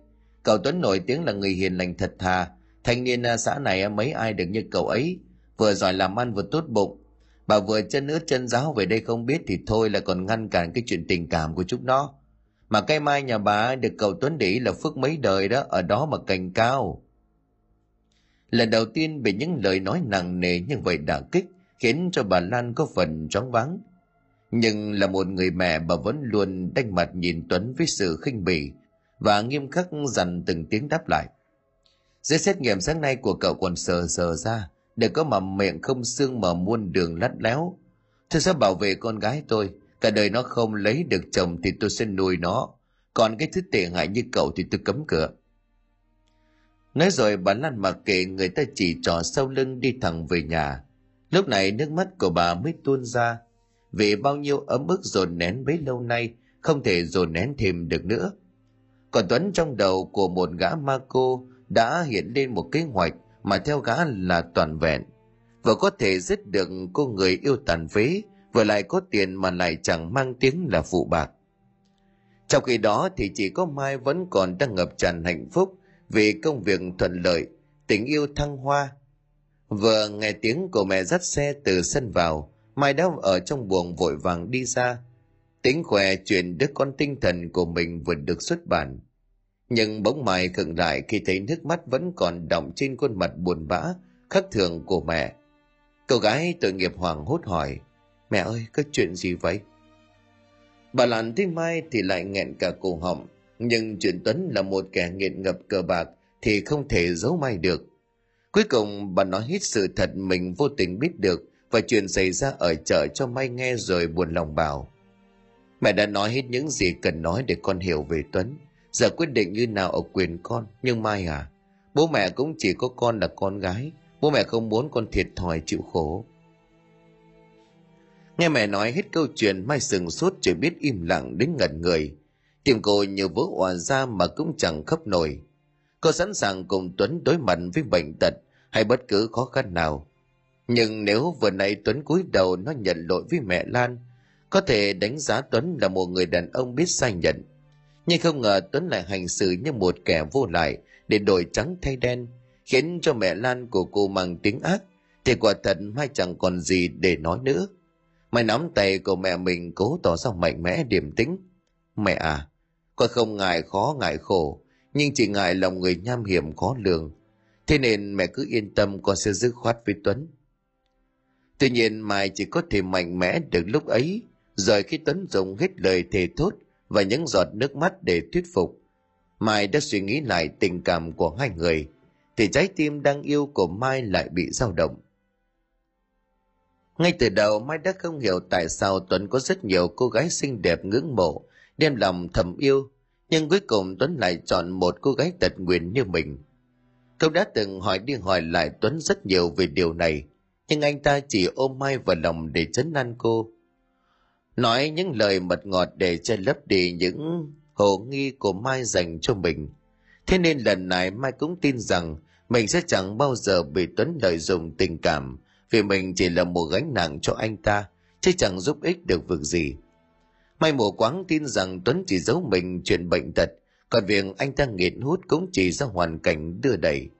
Cậu Tuấn nổi tiếng là người hiền lành thật thà. Thanh niên à, xã này à, mấy ai được như cậu ấy. Vừa giỏi làm ăn vừa tốt bụng. Bà vừa chân ướt chân giáo về đây không biết thì thôi là còn ngăn cản cái chuyện tình cảm của chúng nó. Mà cây mai nhà bà được cậu Tuấn để là phước mấy đời đó, ở đó mà cành cao. Lần đầu tiên bị những lời nói nặng nề như vậy đả kích, khiến cho bà Lan có phần choáng váng. Nhưng là một người mẹ bà vẫn luôn đanh mặt nhìn Tuấn với sự khinh bỉ và nghiêm khắc dằn từng tiếng đáp lại. Giấy xét nghiệm sáng nay của cậu còn sờ sờ ra, để có mà miệng không xương mà muôn đường lắt léo. Tôi sẽ bảo vệ con gái tôi, cả đời nó không lấy được chồng thì tôi sẽ nuôi nó, còn cái thứ tệ hại như cậu thì tôi cấm cửa. Nói rồi bà Lan mặc kệ người ta chỉ trò sau lưng đi thẳng về nhà. Lúc này nước mắt của bà mới tuôn ra, vì bao nhiêu ấm ức dồn nén bấy lâu nay không thể dồn nén thêm được nữa. Còn Tuấn trong đầu của một gã ma cô đã hiện lên một kế hoạch mà theo gã là toàn vẹn. Vừa có thể giết được cô người yêu tàn phế, vừa lại có tiền mà lại chẳng mang tiếng là phụ bạc. Trong khi đó thì chỉ có Mai vẫn còn đang ngập tràn hạnh phúc vì công việc thuận lợi, tình yêu thăng hoa. Vừa nghe tiếng của mẹ dắt xe từ sân vào, Mai đã ở trong buồng vội vàng đi ra. Tính khỏe chuyện đứa con tinh thần của mình vừa được xuất bản. Nhưng bỗng Mai khựng lại khi thấy nước mắt vẫn còn đọng trên khuôn mặt buồn bã, khắc thường của mẹ. Cậu gái tội nghiệp hoàng hốt hỏi, mẹ ơi, có chuyện gì vậy? Bà lặn thấy Mai thì lại nghẹn cả cổ họng, nhưng chuyện Tuấn là một kẻ nghiện ngập cờ bạc thì không thể giấu Mai được. Cuối cùng bà nói hết sự thật mình vô tình biết được và chuyện xảy ra ở chợ cho Mai nghe rồi buồn lòng bảo. Mẹ đã nói hết những gì cần nói để con hiểu về Tuấn. Giờ quyết định như nào ở quyền con. Nhưng Mai à, bố mẹ cũng chỉ có con là con gái. Bố mẹ không muốn con thiệt thòi chịu khổ. Nghe mẹ nói hết câu chuyện Mai sừng sốt chỉ biết im lặng đến ngẩn người. Tìm cô như vỡ òa ra mà cũng chẳng khóc nổi. Cô sẵn sàng cùng Tuấn đối mặt với bệnh tật hay bất cứ khó khăn nào. Nhưng nếu vừa nãy Tuấn cúi đầu nó nhận lỗi với mẹ Lan, có thể đánh giá Tuấn là một người đàn ông biết sai nhận. Nhưng không ngờ Tuấn lại hành xử như một kẻ vô lại để đổi trắng thay đen, khiến cho mẹ Lan của cô mang tiếng ác, thì quả thật mai chẳng còn gì để nói nữa. Mày nắm tay của mẹ mình cố tỏ ra mạnh mẽ điềm tĩnh. Mẹ à, con không ngại khó ngại khổ, nhưng chỉ ngại lòng người nham hiểm khó lường. Thế nên mẹ cứ yên tâm con sẽ dứt khoát với Tuấn. Tuy nhiên Mai chỉ có thể mạnh mẽ được lúc ấy, rồi khi Tuấn dùng hết lời thề thốt và những giọt nước mắt để thuyết phục. Mai đã suy nghĩ lại tình cảm của hai người, thì trái tim đang yêu của Mai lại bị dao động. Ngay từ đầu Mai đã không hiểu tại sao Tuấn có rất nhiều cô gái xinh đẹp ngưỡng mộ, đem lòng thầm yêu, nhưng cuối cùng Tuấn lại chọn một cô gái tật nguyện như mình. Cậu đã từng hỏi đi hỏi lại Tuấn rất nhiều về điều này, nhưng anh ta chỉ ôm Mai vào lòng để chấn an cô. Nói những lời mật ngọt để che lấp đi những hồ nghi của Mai dành cho mình. Thế nên lần này Mai cũng tin rằng mình sẽ chẳng bao giờ bị Tuấn lợi dụng tình cảm vì mình chỉ là một gánh nặng cho anh ta chứ chẳng giúp ích được việc gì. Mai mù quáng tin rằng Tuấn chỉ giấu mình chuyện bệnh tật còn việc anh ta nghiện hút cũng chỉ do hoàn cảnh đưa đẩy.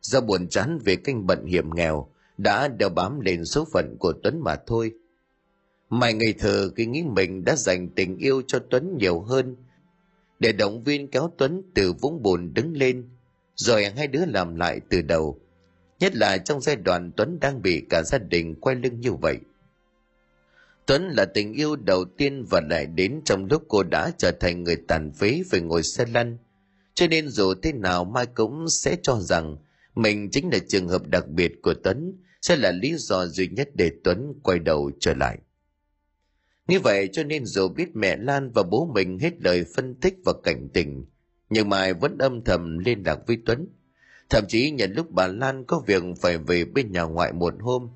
Do buồn chán về canh bận hiểm nghèo, đã đeo bám lên số phận của Tuấn mà thôi. Mai ngây thơ khi nghĩ mình đã dành tình yêu cho Tuấn nhiều hơn, để động viên kéo Tuấn từ vũng bùn đứng lên, rồi hai đứa làm lại từ đầu. Nhất là trong giai đoạn Tuấn đang bị cả gia đình quay lưng như vậy. Tuấn là tình yêu đầu tiên và lại đến trong lúc cô đã trở thành người tàn phế phải ngồi xe lăn. cho nên dù thế nào mai cũng sẽ cho rằng mình chính là trường hợp đặc biệt của tuấn sẽ là lý do duy nhất để tuấn quay đầu trở lại như vậy cho nên dù biết mẹ lan và bố mình hết lời phân tích và cảnh tình, nhưng mai vẫn âm thầm liên lạc với tuấn. Thậm chí nhận lúc bà lan có việc phải về bên nhà ngoại một hôm,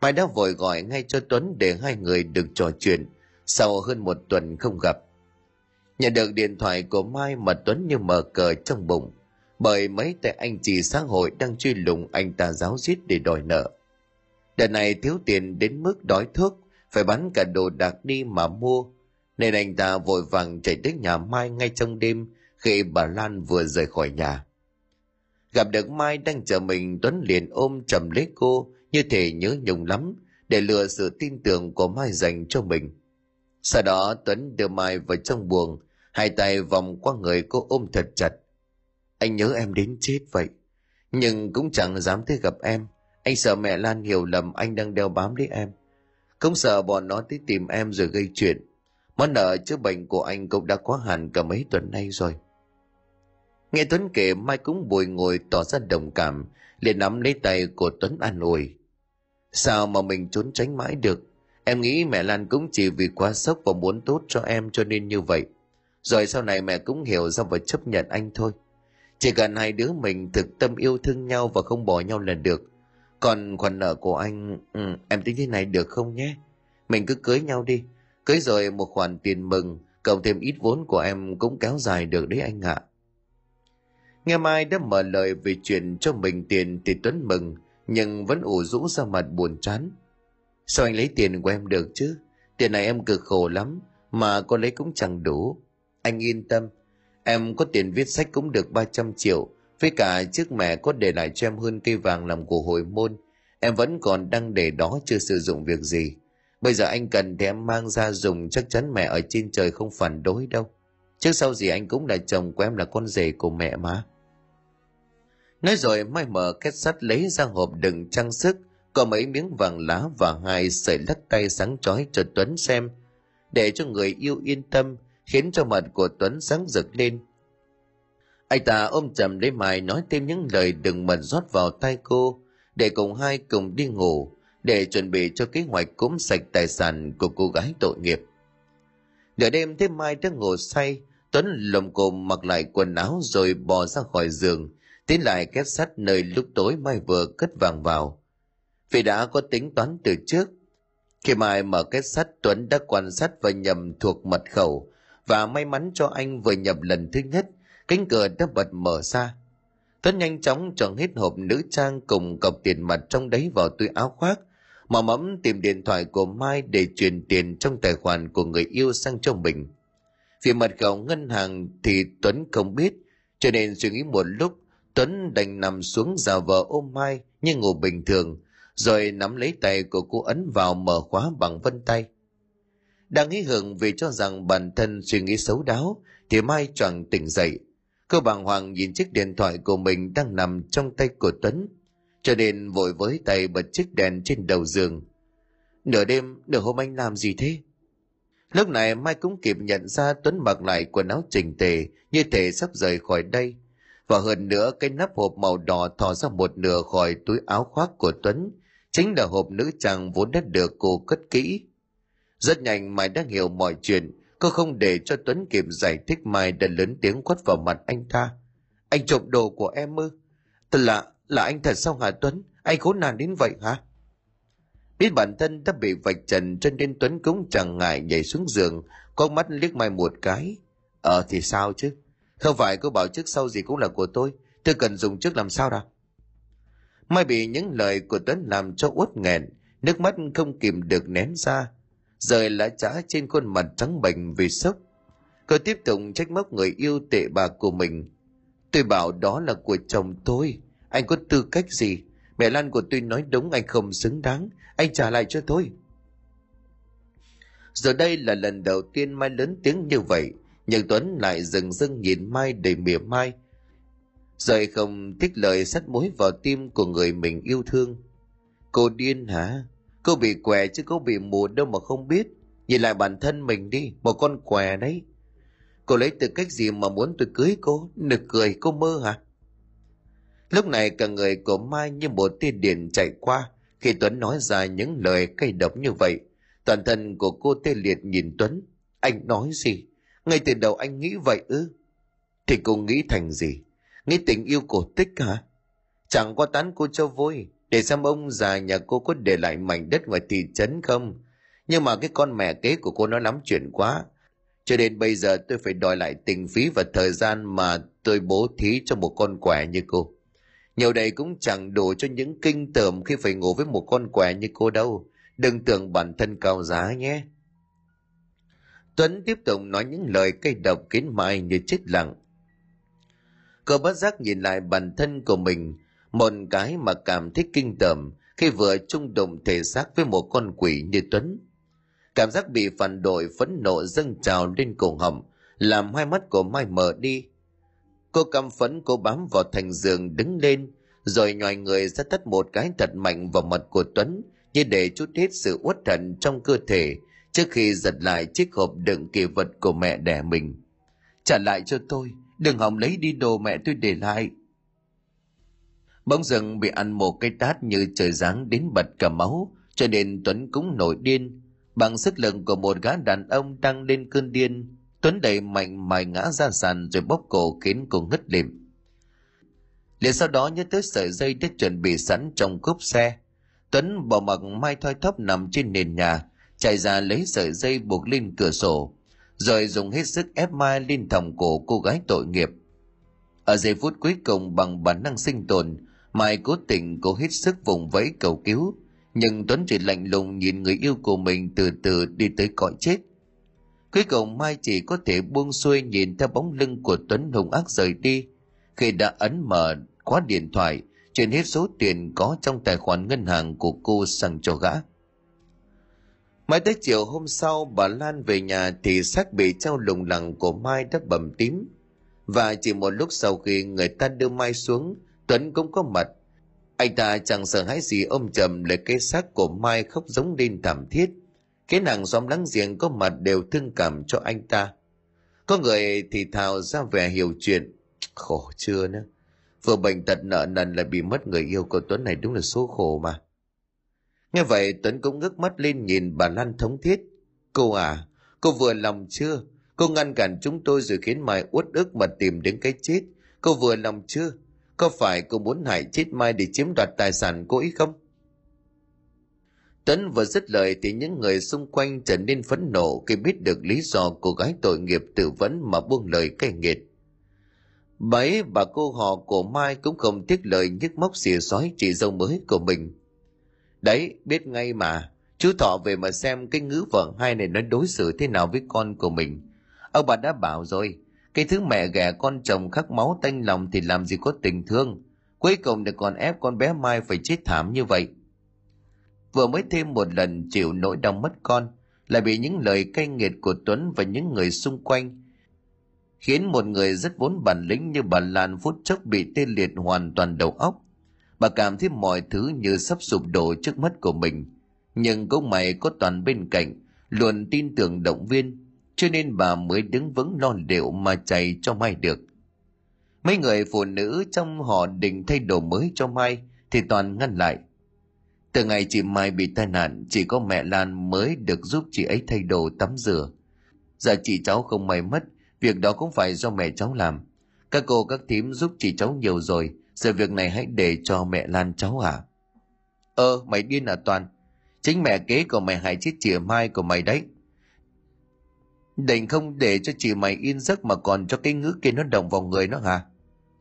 mai đã vội gọi ngay cho tuấn để hai người được trò chuyện sau hơn một tuần không gặp. Nhận được điện thoại của mai mà tuấn như mở cờ trong bụng, bởi mấy tay anh chị xã hội đang truy lùng anh ta giáo giết để đòi nợ. Đợt này thiếu tiền đến mức đói thuốc phải bán cả đồ đạc đi mà mua. Nên anh ta vội vàng chạy đến nhà mai ngay trong đêm, khi bà lan vừa rời khỏi nhà. Gặp được mai đang chờ mình, tuấn liền ôm chầm lấy cô, như thể nhớ nhung lắm, để lừa sự tin tưởng của mai dành cho mình. Sau đó, tuấn đưa mai vào trong buồng, hai tay vòng qua người cô ôm thật chặt. Anh nhớ em đến chết vậy, nhưng cũng chẳng dám tới gặp em. Anh sợ mẹ lan hiểu lầm anh đang đeo bám lấy em không sợ bọn nó tới tìm em rồi gây chuyện. Món nợ chữa bệnh của anh cũng đã quá hạn cả mấy tuần nay rồi. Nghe tuấn kể mai cũng bồi ngồi tỏ ra đồng cảm, liền nắm lấy tay của tuấn an ủi. Sao mà mình trốn tránh mãi được? Em nghĩ mẹ lan cũng chỉ vì quá sốc và muốn tốt cho em cho nên như vậy. Rồi sau này mẹ cũng hiểu ra và chấp nhận anh thôi. Chỉ cần hai đứa mình thực tâm yêu thương nhau và không bỏ nhau là được còn khoản nợ của anh ừ, em tính thế này được không nhé? Mình cứ cưới nhau đi. Cưới rồi một khoản tiền mừng cộng thêm ít vốn của em cũng kéo dài được đấy anh ạ. Nghe mai đã mở lời về chuyện cho mình tiền thì tuấn mừng nhưng vẫn ủ rũ ra mặt buồn chán. Sao anh lấy tiền của em được chứ? Tiền này em cực khổ lắm mà có lấy cũng chẳng đủ. Anh yên tâm em có tiền viết sách cũng được 300 triệu với cả trước mẹ có để lại cho em hơn cây vàng làm của hồi môn, em vẫn còn đang để đó chưa sử dụng việc gì. Bây giờ anh cần thì em mang ra dùng, chắc chắn mẹ ở trên trời không phản đối đâu. Trước sau gì anh cũng là chồng của em là con rể của mẹ mà. Nói rồi mai mở két sắt lấy ra hộp đựng trang sức có mấy miếng vàng lá và hai sợi lắc tay sáng chói cho tuấn xem, để cho người yêu yên tâm, khiến cho mặt của tuấn sáng rực lên anh ta ôm chầm lấy mai nói thêm những lời đừng mần rót vào tay cô, để cùng hai cùng đi ngủ, để chuẩn bị cho kế hoạch cúng sạch tài sản của cô gái tội nghiệp. Nửa đêm thế mai đang ngủ say, tuấn lồng cồm mặc lại quần áo rồi bò ra khỏi giường, tiến lại két sắt nơi lúc tối mai vừa cất vàng vào. Vì đã có tính toán từ trước, khi mai mở két sắt, tuấn đã quan sát và nhầm thuộc mật khẩu, và may mắn cho anh vừa nhập lần thứ nhất cánh cửa đã bật mở ra. Tuấn nhanh chóng chọn hết hộp nữ trang cùng cọc tiền mặt trong đấy vào túi áo khoác. Mà mẫm tìm điện thoại của mai để chuyển tiền trong tài khoản của người yêu sang cho mình. Vì mật khẩu ngân hàng thì tuấn không biết. Cho nên suy nghĩ một lúc, tuấn đành nằm xuống giả vờ ôm mai như ngủ bình thường, rồi nắm lấy tay của cô ấn vào mở khóa bằng vân tay. Đang nghĩ hưởng vì cho rằng bản thân suy nghĩ xấu đáo, thì mai choàng tỉnh dậy cô bàng hoàng nhìn chiếc điện thoại của mình đang nằm trong tay của tuấn, cho nên vội với tay bật chiếc đèn trên đầu giường. Nửa đêm, nửa hôm anh làm gì thế? Lúc này mai cũng kịp nhận ra tuấn mặc lại quần áo chỉnh tề như thể sắp rời khỏi đây, và hơn nữa cái nắp hộp màu đỏ thò ra một nửa khỏi túi áo khoác của tuấn, chính là hộp nữ trang vốn đã được cô cất kỹ. Rất nhanh mai đã hiểu mọi chuyện cô không để cho tuấn kịp giải thích mai đã lớn tiếng quất vào mặt anh ta anh trộm đồ của em ư thật lạ là anh thật sao hả Tuấn? Anh khốn nạn đến vậy hả? Biết bản thân đã bị vạch trần cho nên Tuấn cũng chẳng ngại nhảy xuống giường, con mắt liếc Mai một cái. Ờ thì sao chứ? Không phải cô bảo trước sau gì cũng là của tôi, tôi cần dùng trước làm sao đâu? Mai bị những lời của Tuấn làm cho uất nghẹn, nước mắt không kìm được nén ra, rời lá trã trên khuôn mặt trắng bệch vì sốc. Cô tiếp tục trách móc người yêu tệ bạc của mình. Tôi bảo đó là của chồng tôi, anh có tư cách gì? Mẹ Lan của tôi nói đúng anh không xứng đáng. Anh trả lại cho tôi. Giờ đây là lần đầu tiên Mai lớn tiếng như vậy. Nhưng Tuấn lại dừng dưng nhìn Mai đầy mỉa mai. Rồi không thích lời sắt mối vào tim của người mình yêu thương. Cô điên hả? Cô bị què chứ cô bị mù đâu mà không biết. Nhìn lại bản thân mình đi, một con què đấy. Cô lấy tư cách gì mà muốn tôi cưới cô? Nực cười, cô mơ hả? Lúc này cả người của Mai như một tia điện chạy qua khi Tuấn nói ra những lời cay độc như vậy. Toàn thân của cô tê liệt nhìn Tuấn. Anh nói gì? Ngay từ đầu anh nghĩ vậy ư? Thì cô nghĩ thành gì? Nghĩ tình yêu cổ tích hả? Chẳng qua tán cô cho vui. Để xem ông già nhà cô có để lại mảnh đất ngoài thị trấn không? Nhưng mà cái con mẹ kế của cô nó lắm chuyện quá. Cho đến bây giờ tôi phải đòi lại tình phí và thời gian mà tôi bố thí cho một con quẻ như cô. Nhiều đây cũng chẳng đủ cho những kinh tởm khi phải ngủ với một con quẻ như cô đâu. Đừng tưởng bản thân cao giá nhé. Tuấn tiếp tục nói những lời cây độc kín Mai như chết lặng. Cô bất giác nhìn lại bản thân của mình, một cái mà cảm thấy kinh tởm khi vừa chung đụng thể xác với một con quỷ như Tuấn. Cảm giác bị phản đội phẫn nộ dâng trào lên cổ họng, làm hai mắt của Mai mở đi. Cô căm phẫn cô bám vào thành giường đứng lên, rồi nhòi người ra tắt một cái thật mạnh vào mặt của Tuấn, như để chút hết sự uất hận trong cơ thể trước khi giật lại chiếc hộp đựng kỳ vật của mẹ đẻ mình. Trả lại cho tôi, đừng hòng lấy đi đồ mẹ tôi để lại. Bỗng dưng bị ăn một cái tát như trời giáng đến bật cả máu, cho nên Tuấn cũng nổi điên. Bằng sức lực của một gã đàn ông đang lên cơn điên, Tuấn đẩy mạnh mài ngã ra sàn rồi bóp cổ khiến cô ngất lịm. Liền sau đó nhớ tới sợi dây đã chuẩn bị sẵn trong cốp xe. Tuấn bỏ mặc Mai thoi thóp nằm trên nền nhà, chạy ra lấy sợi dây buộc lên cửa sổ, rồi dùng hết sức ép Mai lên thòng cổ cô gái tội nghiệp. Ở giây phút cuối cùng bằng bản năng sinh tồn, Mai cố tình cố hết sức vùng vẫy cầu cứu, nhưng Tuấn chỉ lạnh lùng nhìn người yêu của mình từ từ đi tới cõi chết. Cuối cùng Mai chỉ có thể buông xuôi nhìn theo bóng lưng của Tuấn hung ác rời đi, khi đã ấn mở khóa điện thoại, chuyển hết số tiền có trong tài khoản ngân hàng của cô sang cho gã. Mãi tới chiều hôm sau, bà Lan về nhà thì xác bị treo lùng lẳng của Mai đã bầm tím. Và chỉ một lúc sau khi người ta đưa Mai xuống, Tuấn cũng có mặt. Anh ta chẳng sợ hãi gì ôm chầm lấy cái xác của Mai khóc giống lên thảm thiết. Cái nàng xóm láng giềng có mặt đều thương cảm cho anh ta. Có người thì thào ra vẻ hiểu chuyện. Khổ chưa nữa. Vừa bệnh tật nợ nần lại bị mất người yêu của Tuấn này đúng là số khổ mà. Nghe vậy Tuấn cũng ngước mắt lên nhìn bà Lan thống thiết. Cô à, cô vừa lòng chưa? Cô ngăn cản chúng tôi rồi khiến Mai uất ức mà tìm đến cái chết. Cô vừa lòng chưa? Có phải cô muốn hại chết Mai để chiếm đoạt tài sản cô ấy không? Tuấn vừa dứt lời thì những người xung quanh trở nên phẫn nộ khi biết được lý do cô gái tội nghiệp tự vấn mà buông lời cay nghiệt. Bấy bà cô họ của Mai cũng không tiếc lời nhức móc xìa sói chị dâu mới của mình. Đấy, biết ngay mà, chú Thọ về mà xem cái ngữ vợ hai này nó đối xử thế nào với con của mình. Ông bà đã bảo rồi, cái thứ mẹ ghẻ con chồng khắc máu tanh lòng thì làm gì có tình thương. Cuối cùng thì còn ép con bé Mai phải chết thảm như vậy. Vừa mới thêm một lần chịu nỗi đau mất con, lại bị những lời cay nghiệt của Tuấn và những người xung quanh khiến một người rất vốn bản lĩnh như bà Lan phút chốc bị tê liệt hoàn toàn đầu óc. Bà cảm thấy mọi thứ như sắp sụp đổ trước mắt của mình. Nhưng cũng mày có toàn bên cạnh, luôn tin tưởng động viên, cho nên bà mới đứng vững lo liệu mà chạy cho Mai được. Mấy người phụ nữ trong họ định thay đồ mới cho Mai thì toàn ngăn lại. Từ ngày chị Mai bị tai nạn, chỉ có mẹ Lan mới được giúp chị ấy thay đồ tắm rửa. Giờ chị cháu không may mất, việc đó cũng phải do mẹ cháu làm. Các cô các thím giúp chị cháu nhiều rồi, giờ việc này hãy để cho mẹ Lan cháu à? Ơ, ờ, mày điên à Toàn? Chính mẹ kế của mày hại chết chị Mai của mày đấy. Định không để cho chị mày yên giấc mà còn cho cái ngữ kia nó động vào người nó hả?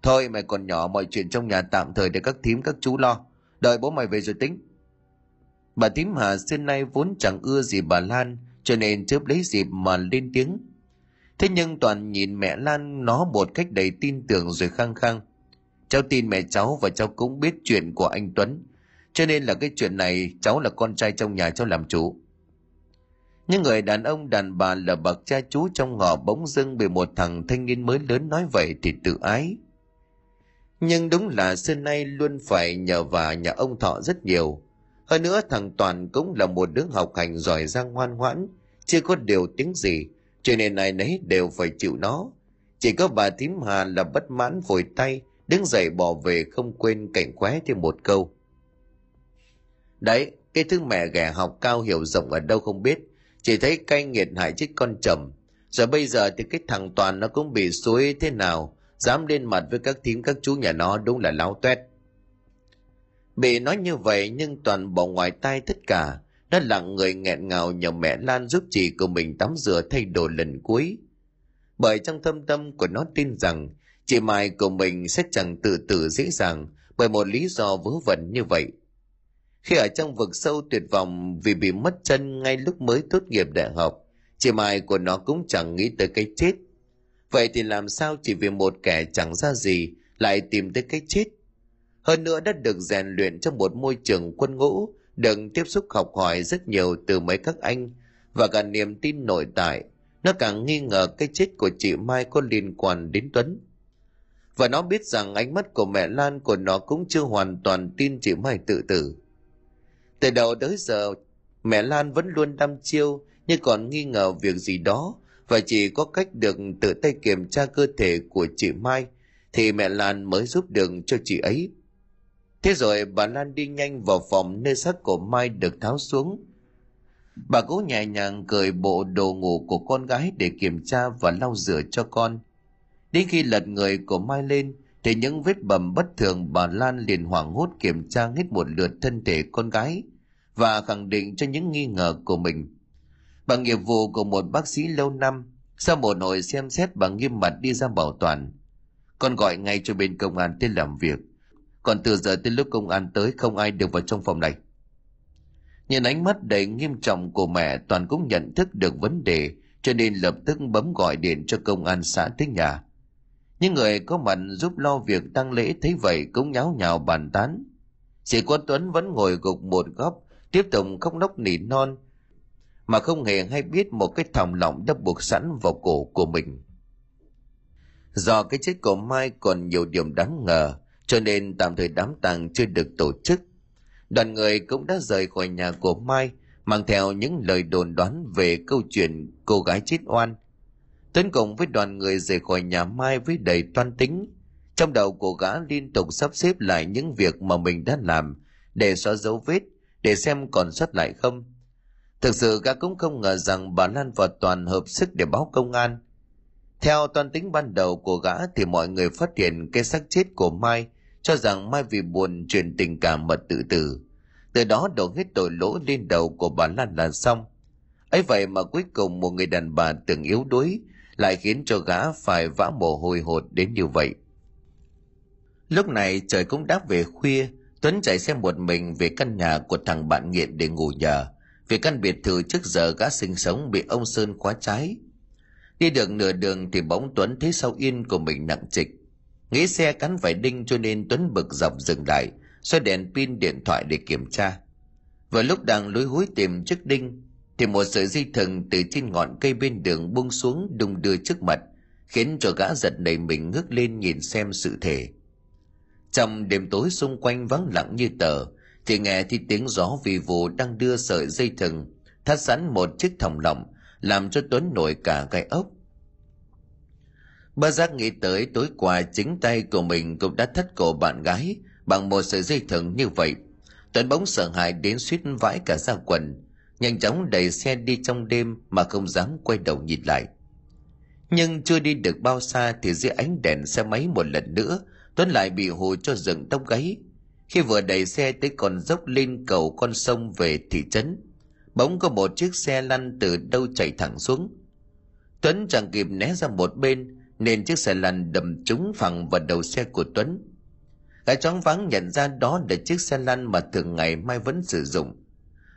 Thôi mày còn nhỏ mọi chuyện trong nhà tạm thời để các thím, các chú lo. Đợi bố mày về rồi tính. Bà thím Hà xưa nay vốn chẳng ưa gì bà Lan, cho nên chớp lấy dịp mà lên tiếng. Thế nhưng Toàn nhìn mẹ Lan nó một cách đầy tin tưởng rồi khăng khăng. Cháu tin mẹ cháu và cháu cũng biết chuyện của anh Tuấn. Cho nên là cái chuyện này, cháu là con trai trong nhà cháu làm chủ. Những người đàn ông đàn bà là bậc cha chú trong ngõ bỗng dưng bị một thằng thanh niên mới lớn nói vậy thì tự ái. Nhưng đúng là xưa nay luôn phải nhờ vào nhà ông Thọ rất nhiều. Hơn nữa thằng Toàn cũng là một đứa học hành giỏi giang ngoan ngoãn, chưa có điều tiếng gì, cho nên ai nấy đều phải chịu nó. Chỉ có bà thím Hà là bất mãn vội tay, đứng dậy bỏ về không quên cảnh khóe thêm một câu. Đấy, cái thứ mẹ ghẻ học cao hiểu rộng ở đâu không biết, chỉ thấy cay nghiệt hại chết con trầm. Giờ bây giờ thì cái thằng Toàn nó cũng bị suối thế nào, dám lên mặt với các thím các chú nhà nó đúng là láo toét Bị nói như vậy nhưng Toàn bỏ ngoài tai tất cả, nó lặng người nghẹn ngào nhờ mẹ Lan giúp chị của mình tắm rửa thay đồ lần cuối. Bởi trong thâm tâm của nó tin rằng chị Mai của mình sẽ chẳng tự tử dễ dàng bởi một lý do vớ vẩn như vậy. Khi ở trong vực sâu tuyệt vọng vì bị mất chân ngay lúc mới tốt nghiệp đại học, chị Mai của nó cũng chẳng nghĩ tới cái chết. Vậy thì làm sao chỉ vì một kẻ chẳng ra gì lại tìm tới cái chết? Hơn nữa đã được rèn luyện trong một môi trường quân ngũ, được tiếp xúc học hỏi rất nhiều từ mấy các anh và cả niềm tin nội tại, nó càng nghi ngờ cái chết của chị Mai có liên quan đến Tuấn. Và nó biết rằng ánh mắt của mẹ Lan của nó cũng chưa hoàn toàn tin chị Mai tự tử. Từ đầu tới giờ, mẹ Lan vẫn luôn đăm chiêu nhưng còn nghi ngờ việc gì đó và chỉ có cách được tự tay kiểm tra cơ thể của chị Mai thì mẹ Lan mới giúp được cho chị ấy. Thế rồi bà Lan đi nhanh vào phòng nơi xác của Mai được tháo xuống. Bà cố nhẹ nhàng cởi bộ đồ ngủ của con gái để kiểm tra và lau rửa cho con. Đến khi lật người của Mai lên thì những vết bầm bất thường bà Lan liền hoảng hốt kiểm tra hết một lượt thân thể con gái và khẳng định cho những nghi ngờ của mình. Bằng nghiệp vụ của một bác sĩ lâu năm, sau một hồi xem xét bằng nghiêm mặt đi ra bảo toàn. Con gọi ngay cho bên công an tới làm việc. Còn từ giờ tới lúc công an tới không ai được vào trong phòng này. Nhìn ánh mắt đầy nghiêm trọng của mẹ Toàn cũng nhận thức được vấn đề cho nên lập tức bấm gọi điện cho công an xã tới nhà. Những người có mặt giúp lo việc tăng lễ thấy vậy cũng nháo nhào bàn tán. sĩ quân Tuấn vẫn ngồi gục một góc tiếp tục khóc nóc nỉ non mà không hề hay biết một cái thòng lọng đã buộc sẵn vào cổ của mình. Do cái chết của Mai còn nhiều điểm đáng ngờ, cho nên tạm thời đám tang chưa được tổ chức. Đoàn người cũng đã rời khỏi nhà của Mai, mang theo những lời đồn đoán về câu chuyện cô gái chết oan. Tuấn cùng với đoàn người rời khỏi nhà Mai với đầy toan tính. Trong đầu của gã liên tục sắp xếp lại những việc mà mình đã làm để xóa dấu vết, để xem còn sót lại không. Thực sự gã cũng không ngờ rằng bà Lan và Toàn hợp sức để báo công an. Theo toàn tính ban đầu của gã thì mọi người phát hiện cái xác chết của Mai cho rằng Mai vì buồn truyền tình cảm mà tự tử. Từ đó đổ hết tội lỗi lên đầu của bà Lan là xong. ấy vậy mà cuối cùng một người đàn bà từng yếu đuối lại khiến cho gã phải vã mồ hôi hột đến như vậy. Lúc này trời cũng đã về khuya, Tuấn chạy xe một mình về căn nhà của thằng bạn nghiện để ngủ nhờ. Vì căn biệt thự trước giờ gã sinh sống bị ông Sơn khóa trái. Đi được nửa đường thì bóng Tuấn thấy sau yên của mình nặng trịch. Nghĩ xe cắn phải đinh cho nên Tuấn bực dọc dừng lại, xoay đèn pin điện thoại để kiểm tra. Vừa lúc đang lối húi tìm chiếc đinh, thì một sợi dây thừng từ trên ngọn cây bên đường buông xuống đung đưa trước mặt, khiến cho gã giật nảy mình ngước lên nhìn xem sự thể. Trong đêm tối xung quanh vắng lặng như tờ, thì nghe thì tiếng gió vì vụ đang đưa sợi dây thừng, thắt sẵn một chiếc thòng lọng, làm cho Tuấn nổi cả gai ốc. Ba giác nghĩ tới tối qua chính tay của mình cũng đã thắt cổ bạn gái bằng một sợi dây thừng như vậy. Tuấn bỗng sợ hãi đến suýt vãi cả ra quần, nhanh chóng đẩy xe đi trong đêm mà không dám quay đầu nhìn lại. Nhưng chưa đi được bao xa thì dưới ánh đèn xe máy một lần nữa, Tuấn lại bị hù cho dựng tóc gáy. Khi vừa đẩy xe tới con dốc lên cầu con sông về thị trấn, bỗng có một chiếc xe lăn từ đâu chạy thẳng xuống. Tuấn chẳng kịp né ra một bên, nên chiếc xe lăn đầm trúng phẳng vào đầu xe của Tuấn. Gái chóng vắng nhận ra đó là chiếc xe lăn mà thường ngày mai vẫn sử dụng.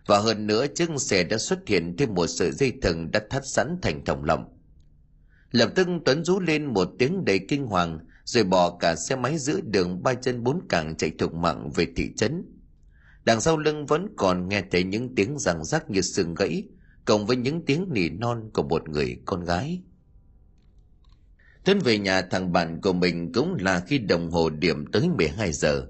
Và hơn nữa chiếc xe đã xuất hiện thêm một sợi dây thừng đã thắt sẵn thành thòng lọng. Lập tức Tuấn rú lên một tiếng đầy kinh hoàng rồi bỏ cả xe máy giữa đường ba chân bốn cẳng chạy thục mạng về thị trấn. Đằng sau lưng vẫn còn nghe thấy những tiếng răng rắc như sừng gãy, cộng với những tiếng nỉ non của một người con gái. Tuấn về nhà thằng bạn của mình cũng là khi đồng hồ điểm tới 12 giờ.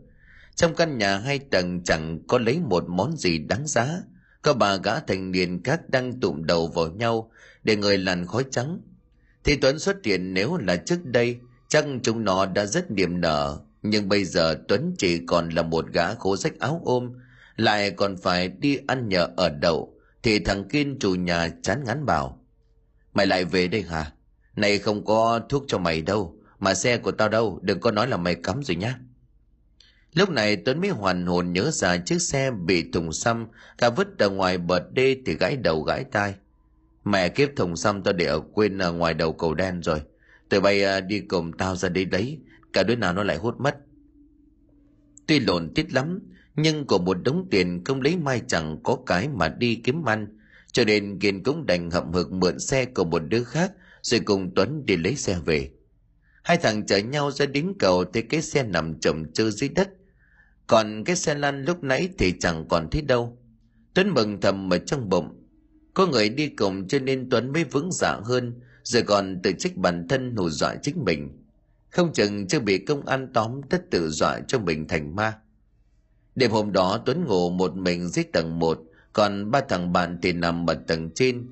Trong căn nhà hai tầng chẳng có lấy một món gì đáng giá. Có bà gã thành niên khác đang tụm đầu vào nhau để người làn khói trắng thì tuấn xuất hiện nếu là trước đây chắc chúng nó đã rất niềm nở, nhưng bây giờ tuấn chỉ còn là một gã khố rách áo ôm, lại còn phải đi ăn nhờ ở đậu, thì thằng kiên chủ nhà chán ngán bảo, mày lại về đây hả? Này không có thuốc cho mày đâu, mà xe của tao đâu, đừng có nói là mày cắm rồi nhá. Lúc này tuấn mới hoàn hồn nhớ ra chiếc xe bị thùng xăm cả vứt ở ngoài bờ đê thì gãi đầu gãi tai. Mẹ kiếp thùng xăm tao để ở quên ở ngoài đầu cầu đen rồi tụi bay à, đi cùng tao ra đây đấy, cả đứa nào nó lại hốt mất. Tuy lộn tít lắm, nhưng của một đống tiền không lấy mai chẳng có cái mà đi kiếm ăn. Cho nên kiên cũng đành hậm hực mượn xe của một đứa khác, rồi cùng tuấn đi lấy xe về. Hai thằng chở nhau ra đến cầu thấy cái xe nằm chồng chơ dưới đất. Còn cái xe lăn lúc nãy thì chẳng còn thấy đâu. Tuấn mừng thầm ở trong bụng. Có người đi cùng cho nên tuấn mới vững dạ hơn rồi còn tự trách bản thân hù dọa chính mình. Không chừng chưa bị công an tóm tất tự dọa cho mình thành ma. Đêm hôm đó tuấn ngủ một mình dưới tầng một, còn ba thằng bạn thì nằm ở tầng trên.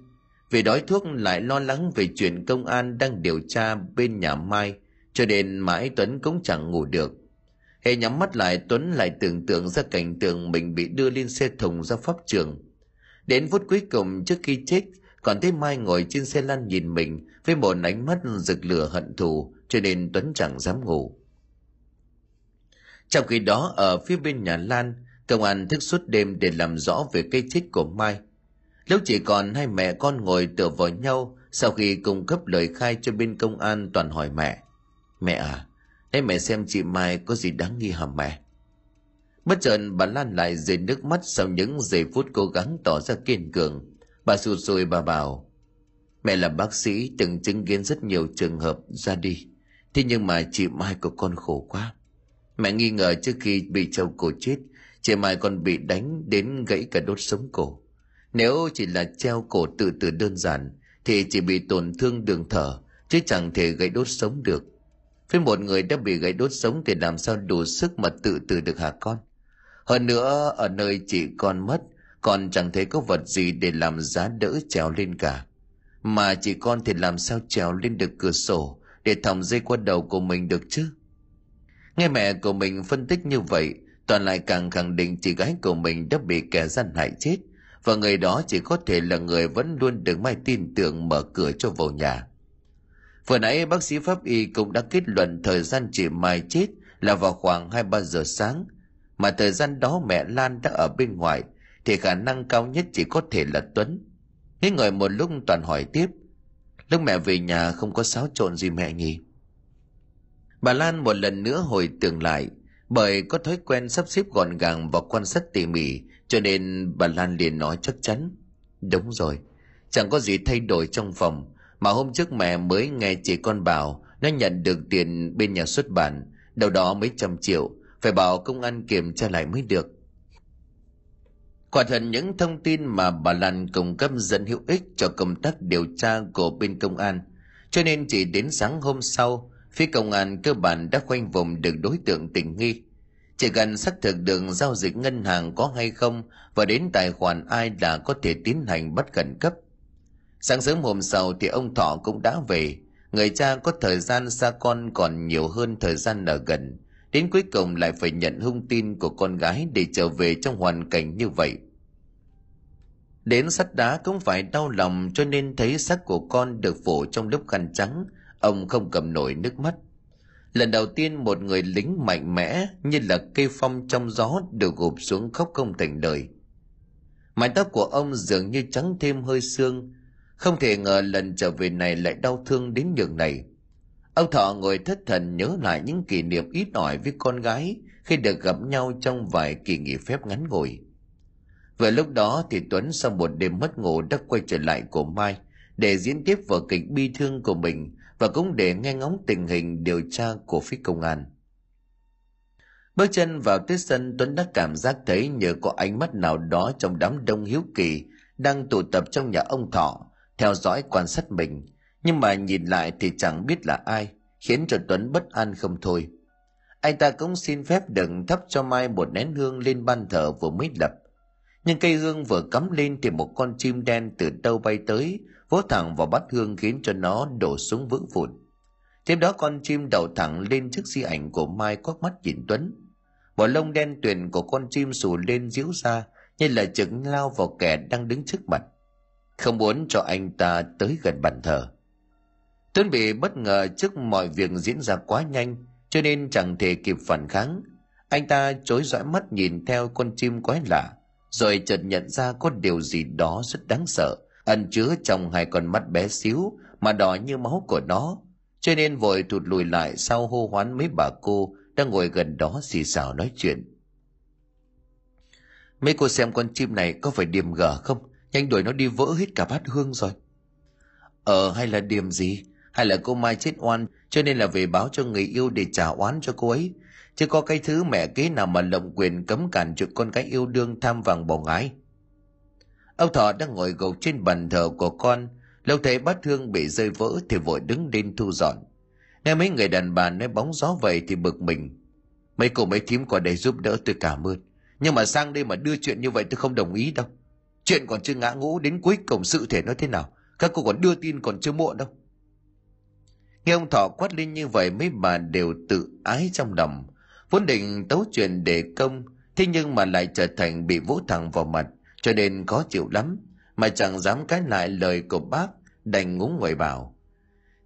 Vì đói thuốc lại lo lắng về chuyện công an đang điều tra bên nhà mai, cho nên mãi tuấn cũng chẳng ngủ được. Hệ nhắm mắt lại, tuấn lại tưởng tượng ra cảnh tượng mình bị đưa lên xe thùng ra pháp trường. Đến phút cuối cùng trước khi chết còn thấy mai ngồi trên xe lăn nhìn mình với một ánh mắt rực lửa hận thù, cho nên tuấn chẳng dám ngủ. Trong khi đó, ở phía bên nhà lan, công an thức suốt đêm để làm rõ về cái chết của mai. Lúc chỉ còn hai mẹ con ngồi tựa vào nhau sau khi cung cấp lời khai cho bên công an toàn hỏi mẹ. Mẹ à thế mẹ xem chị mai có gì đáng nghi hả mẹ? Bất chợt bà lan lại rơi nước mắt sau những giây phút cố gắng tỏ ra kiên cường bà sụt rồi bà bảo, mẹ là bác sĩ, từng chứng kiến rất nhiều trường hợp ra đi. Thế nhưng mà chị mai của con khổ quá. Mẹ nghi ngờ trước khi bị chồng cổ chết, chị mai còn bị đánh đến gãy cả đốt sống cổ. Nếu chỉ là treo cổ tự tử đơn giản, thì chỉ bị tổn thương đường thở, chứ chẳng thể gãy đốt sống được. Với một người đã bị gãy đốt sống thì làm sao đủ sức mà tự tử được hả con? Hơn nữa, ở nơi chị con mất con chẳng thấy có vật gì để làm giá đỡ trèo lên cả. Mà chị con thì làm sao trèo lên được cửa sổ để thòng dây qua đầu của mình được chứ? Nghe mẹ của mình phân tích như vậy, toàn lại càng khẳng định chị gái của mình đã bị kẻ gian hại chết và người đó chỉ có thể là người vẫn luôn được mai tin tưởng mở cửa cho vào nhà. Vừa nãy bác sĩ pháp y cũng đã kết luận thời gian chị mai chết là vào khoảng hai ba giờ sáng, mà thời gian đó mẹ lan đã ở bên ngoài thì khả năng cao nhất chỉ có thể là tuấn. Nghĩ ngợi một lúc toàn hỏi tiếp. Lúc mẹ về nhà không có xáo trộn gì mẹ nhỉ? Bà lan một lần nữa hồi tưởng lại, bởi có thói quen sắp xếp gọn gàng và quan sát tỉ mỉ, cho nên bà lan liền nói chắc chắn. Đúng rồi, chẳng có gì thay đổi trong phòng, mà hôm trước mẹ mới nghe chị con bảo nó nhận được tiền bên nhà xuất bản đầu đó mấy trăm triệu, phải bảo công an kiểm tra lại mới được quả thật những thông tin mà bà lan cung cấp dẫn hữu ích cho công tác điều tra của bên công an. Cho nên chỉ đến sáng hôm sau, phía công an cơ bản đã khoanh vùng được đối tượng tình nghi. Chỉ cần xác thực được giao dịch ngân hàng có hay không và đến tài khoản ai là có thể tiến hành bắt khẩn cấp. Sáng sớm hôm sau thì ông thọ cũng đã về. Người cha có thời gian xa con còn nhiều hơn thời gian ở gần đến cuối cùng lại phải nhận hung tin của con gái để trở về trong hoàn cảnh như vậy. Đến sắt đá cũng phải đau lòng cho nên thấy xác của con được phủ trong lớp khăn trắng, ông không cầm nổi nước mắt. Lần đầu tiên một người lính mạnh mẽ như là cây phong trong gió được gục xuống khóc không thành lời. Mái tóc của ông dường như trắng thêm hơi xương. Không thể ngờ lần trở về này lại đau thương đến nhường này ông thọ ngồi thất thần nhớ lại những kỷ niệm ít ỏi với con gái khi được gặp nhau trong vài kỳ nghỉ phép ngắn ngủi. Vừa lúc đó thì tuấn sau một đêm mất ngủ đã quay trở lại của mai để diễn tiếp vở kịch bi thương của mình và cũng để nghe ngóng tình hình điều tra của phía công an. Bước chân vào tới sân, tuấn đã cảm giác thấy nhờ có ánh mắt nào đó trong đám đông hiếu kỳ đang tụ tập trong nhà ông thọ, theo dõi quan sát mình nhưng mà nhìn lại thì chẳng biết là ai, khiến cho tuấn bất an không thôi. Anh ta cũng xin phép đừng thắp cho mai một nén hương lên ban thờ vừa mới lập. Nhưng cây hương vừa cắm lên thì một con chim đen từ đâu bay tới, vỗ thẳng vào bát hương khiến cho nó đổ xuống vỡ vụn. Tiếp đó con chim đậu thẳng lên chiếc di ảnh của mai quắc mắt nhìn tuấn. Bộ lông đen tuyền của con chim xù lên díu ra, như là chừng lao vào kẻ đang đứng trước mặt. Không muốn cho anh ta tới gần bàn thờ tuấn bị bất ngờ trước mọi việc diễn ra quá nhanh, cho nên chẳng thể kịp phản kháng. Anh ta chối dõi mắt nhìn theo con chim quái lạ, rồi chợt nhận ra có điều gì đó rất đáng sợ, ẩn chứa trong hai con mắt bé xíu mà đỏ như máu của nó. Cho nên vội thụt lùi lại sau hô hoán mấy bà cô đang ngồi gần đó xì xào nói chuyện. Mấy cô xem con chim này có phải điềm gở không? Nhanh đuổi nó đi vỡ hết cả bát hương rồi. Ờ hay là điềm gì? Hay là cô mai chết oan, cho nên là về báo cho người yêu để trả oán cho cô ấy. Chứ có cái thứ mẹ kế nào mà lộng quyền cấm cản chuyện con cái yêu đương tham vàng bỏ ngái ông thọ đang ngồi gục trên bàn thờ của con. Lâu thấy bát thương bị rơi vỡ thì vội đứng lên thu dọn. Nghe mấy người đàn bà nói bóng gió vậy thì bực mình. Mấy cô mấy thím qua đây giúp đỡ tôi cảm ơn. Nhưng mà sang đây mà đưa chuyện như vậy tôi không đồng ý đâu. Chuyện còn chưa ngã ngũ đến cuối cổng sự thể nó thế nào? Các cô còn đưa tin còn chưa muộn đâu nghe ông thọ quát lên như vậy mấy bà đều tự ái trong lòng. Vốn định tấu chuyện để công, thế nhưng mà lại trở thành bị vỗ thẳng vào mặt, cho nên khó chịu lắm, mà chẳng dám cãi lại lời của bác, đành ngúng ngoài bảo.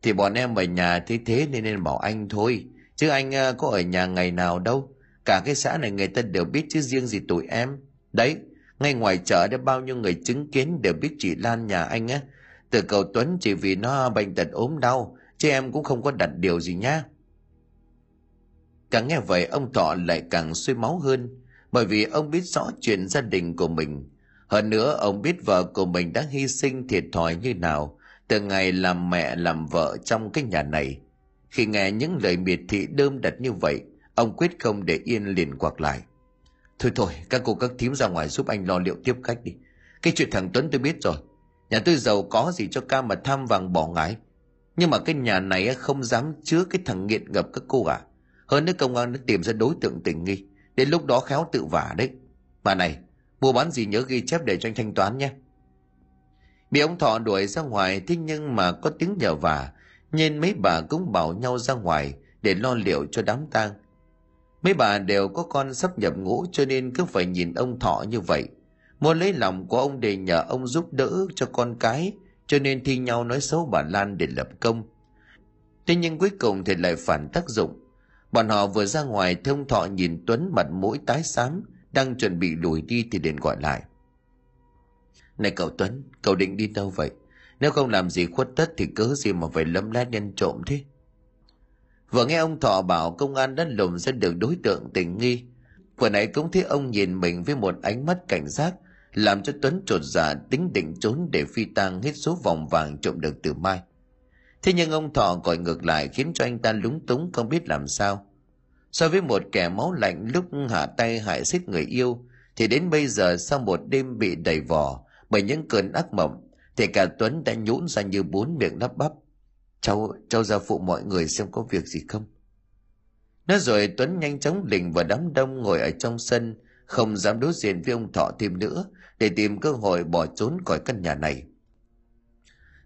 Thì bọn em ở nhà thế thế nên nên bảo anh thôi, chứ anh à, có ở nhà ngày nào đâu. Cả cái xã này người ta đều biết chứ riêng gì tụi em. Đấy, ngay ngoài chợ đã bao nhiêu người chứng kiến đều biết chị lan nhà anh á. Từ cầu tuấn chỉ vì nó bệnh tật ốm đau chứ em cũng không có đặt điều gì nhá. Càng nghe vậy, ông thọ lại càng suy máu hơn, bởi vì ông biết rõ chuyện gia đình của mình. Hơn nữa, ông biết vợ của mình đã hy sinh thiệt thòi như nào, từ ngày làm mẹ, làm vợ trong cái nhà này. Khi nghe những lời miệt thị đơm đặt như vậy, ông quyết không để yên liền quạc lại. Thôi thôi, các cô các thím ra ngoài giúp anh lo liệu tiếp khách đi. Cái chuyện thằng tuấn tôi biết rồi. Nhà tôi giàu có gì cho ca mà tham vàng bỏ ngái nhưng mà cái nhà này không dám chứa cái thằng nghiện ngập các cô à hơn nữa công an đã tìm ra đối tượng tình nghi, đến lúc đó khéo tự vả đấy. Mà này, mua bán gì nhớ ghi chép để cho anh thanh toán nhé. Bị ông thọ đuổi ra ngoài, thế nhưng mà có tiếng nhờ vả, nên mấy bà cũng bảo nhau ra ngoài để lo liệu cho đám tang. Mấy bà đều có con sắp nhập ngũ cho nên cứ phải nhìn ông thọ như vậy. Muốn lấy lòng của ông để nhờ ông giúp đỡ cho con cái cho nên thi nhau nói xấu bà lan để lập công. Thế nhưng cuối cùng thì lại phản tác dụng. Bọn họ vừa ra ngoài thông thọ nhìn tuấn mặt mũi tái xám, đang chuẩn bị lùi đi thì liền gọi lại. Này cậu tuấn, cậu định đi đâu vậy? Nếu không làm gì khuất tất thì cớ gì mà phải lâm lét nhân trộm thế? Vừa nghe ông thọ bảo công an đã lùng ra được đối tượng tình nghi, vừa nãy cũng thấy ông nhìn mình với một ánh mắt cảnh giác làm cho tuấn trột dạ tính định trốn để phi tang hết số vòng vàng trộm được từ mai. Thế nhưng ông thọ gọi ngược lại khiến cho anh ta lúng túng không biết làm sao. So với một kẻ máu lạnh lúc hạ tay hại xích người yêu, thì đến bây giờ sau một đêm bị đầy vò bởi những cơn ác mộng, thì cả tuấn đã nhũn ra như bốn miệng lắp bắp. Cháu cháu ra phụ mọi người xem có việc gì không? Nói rồi tuấn nhanh chóng lình vào đám đông ngồi ở trong sân, không dám đối diện với ông thọ thêm nữa để tìm cơ hội bỏ trốn khỏi căn nhà này.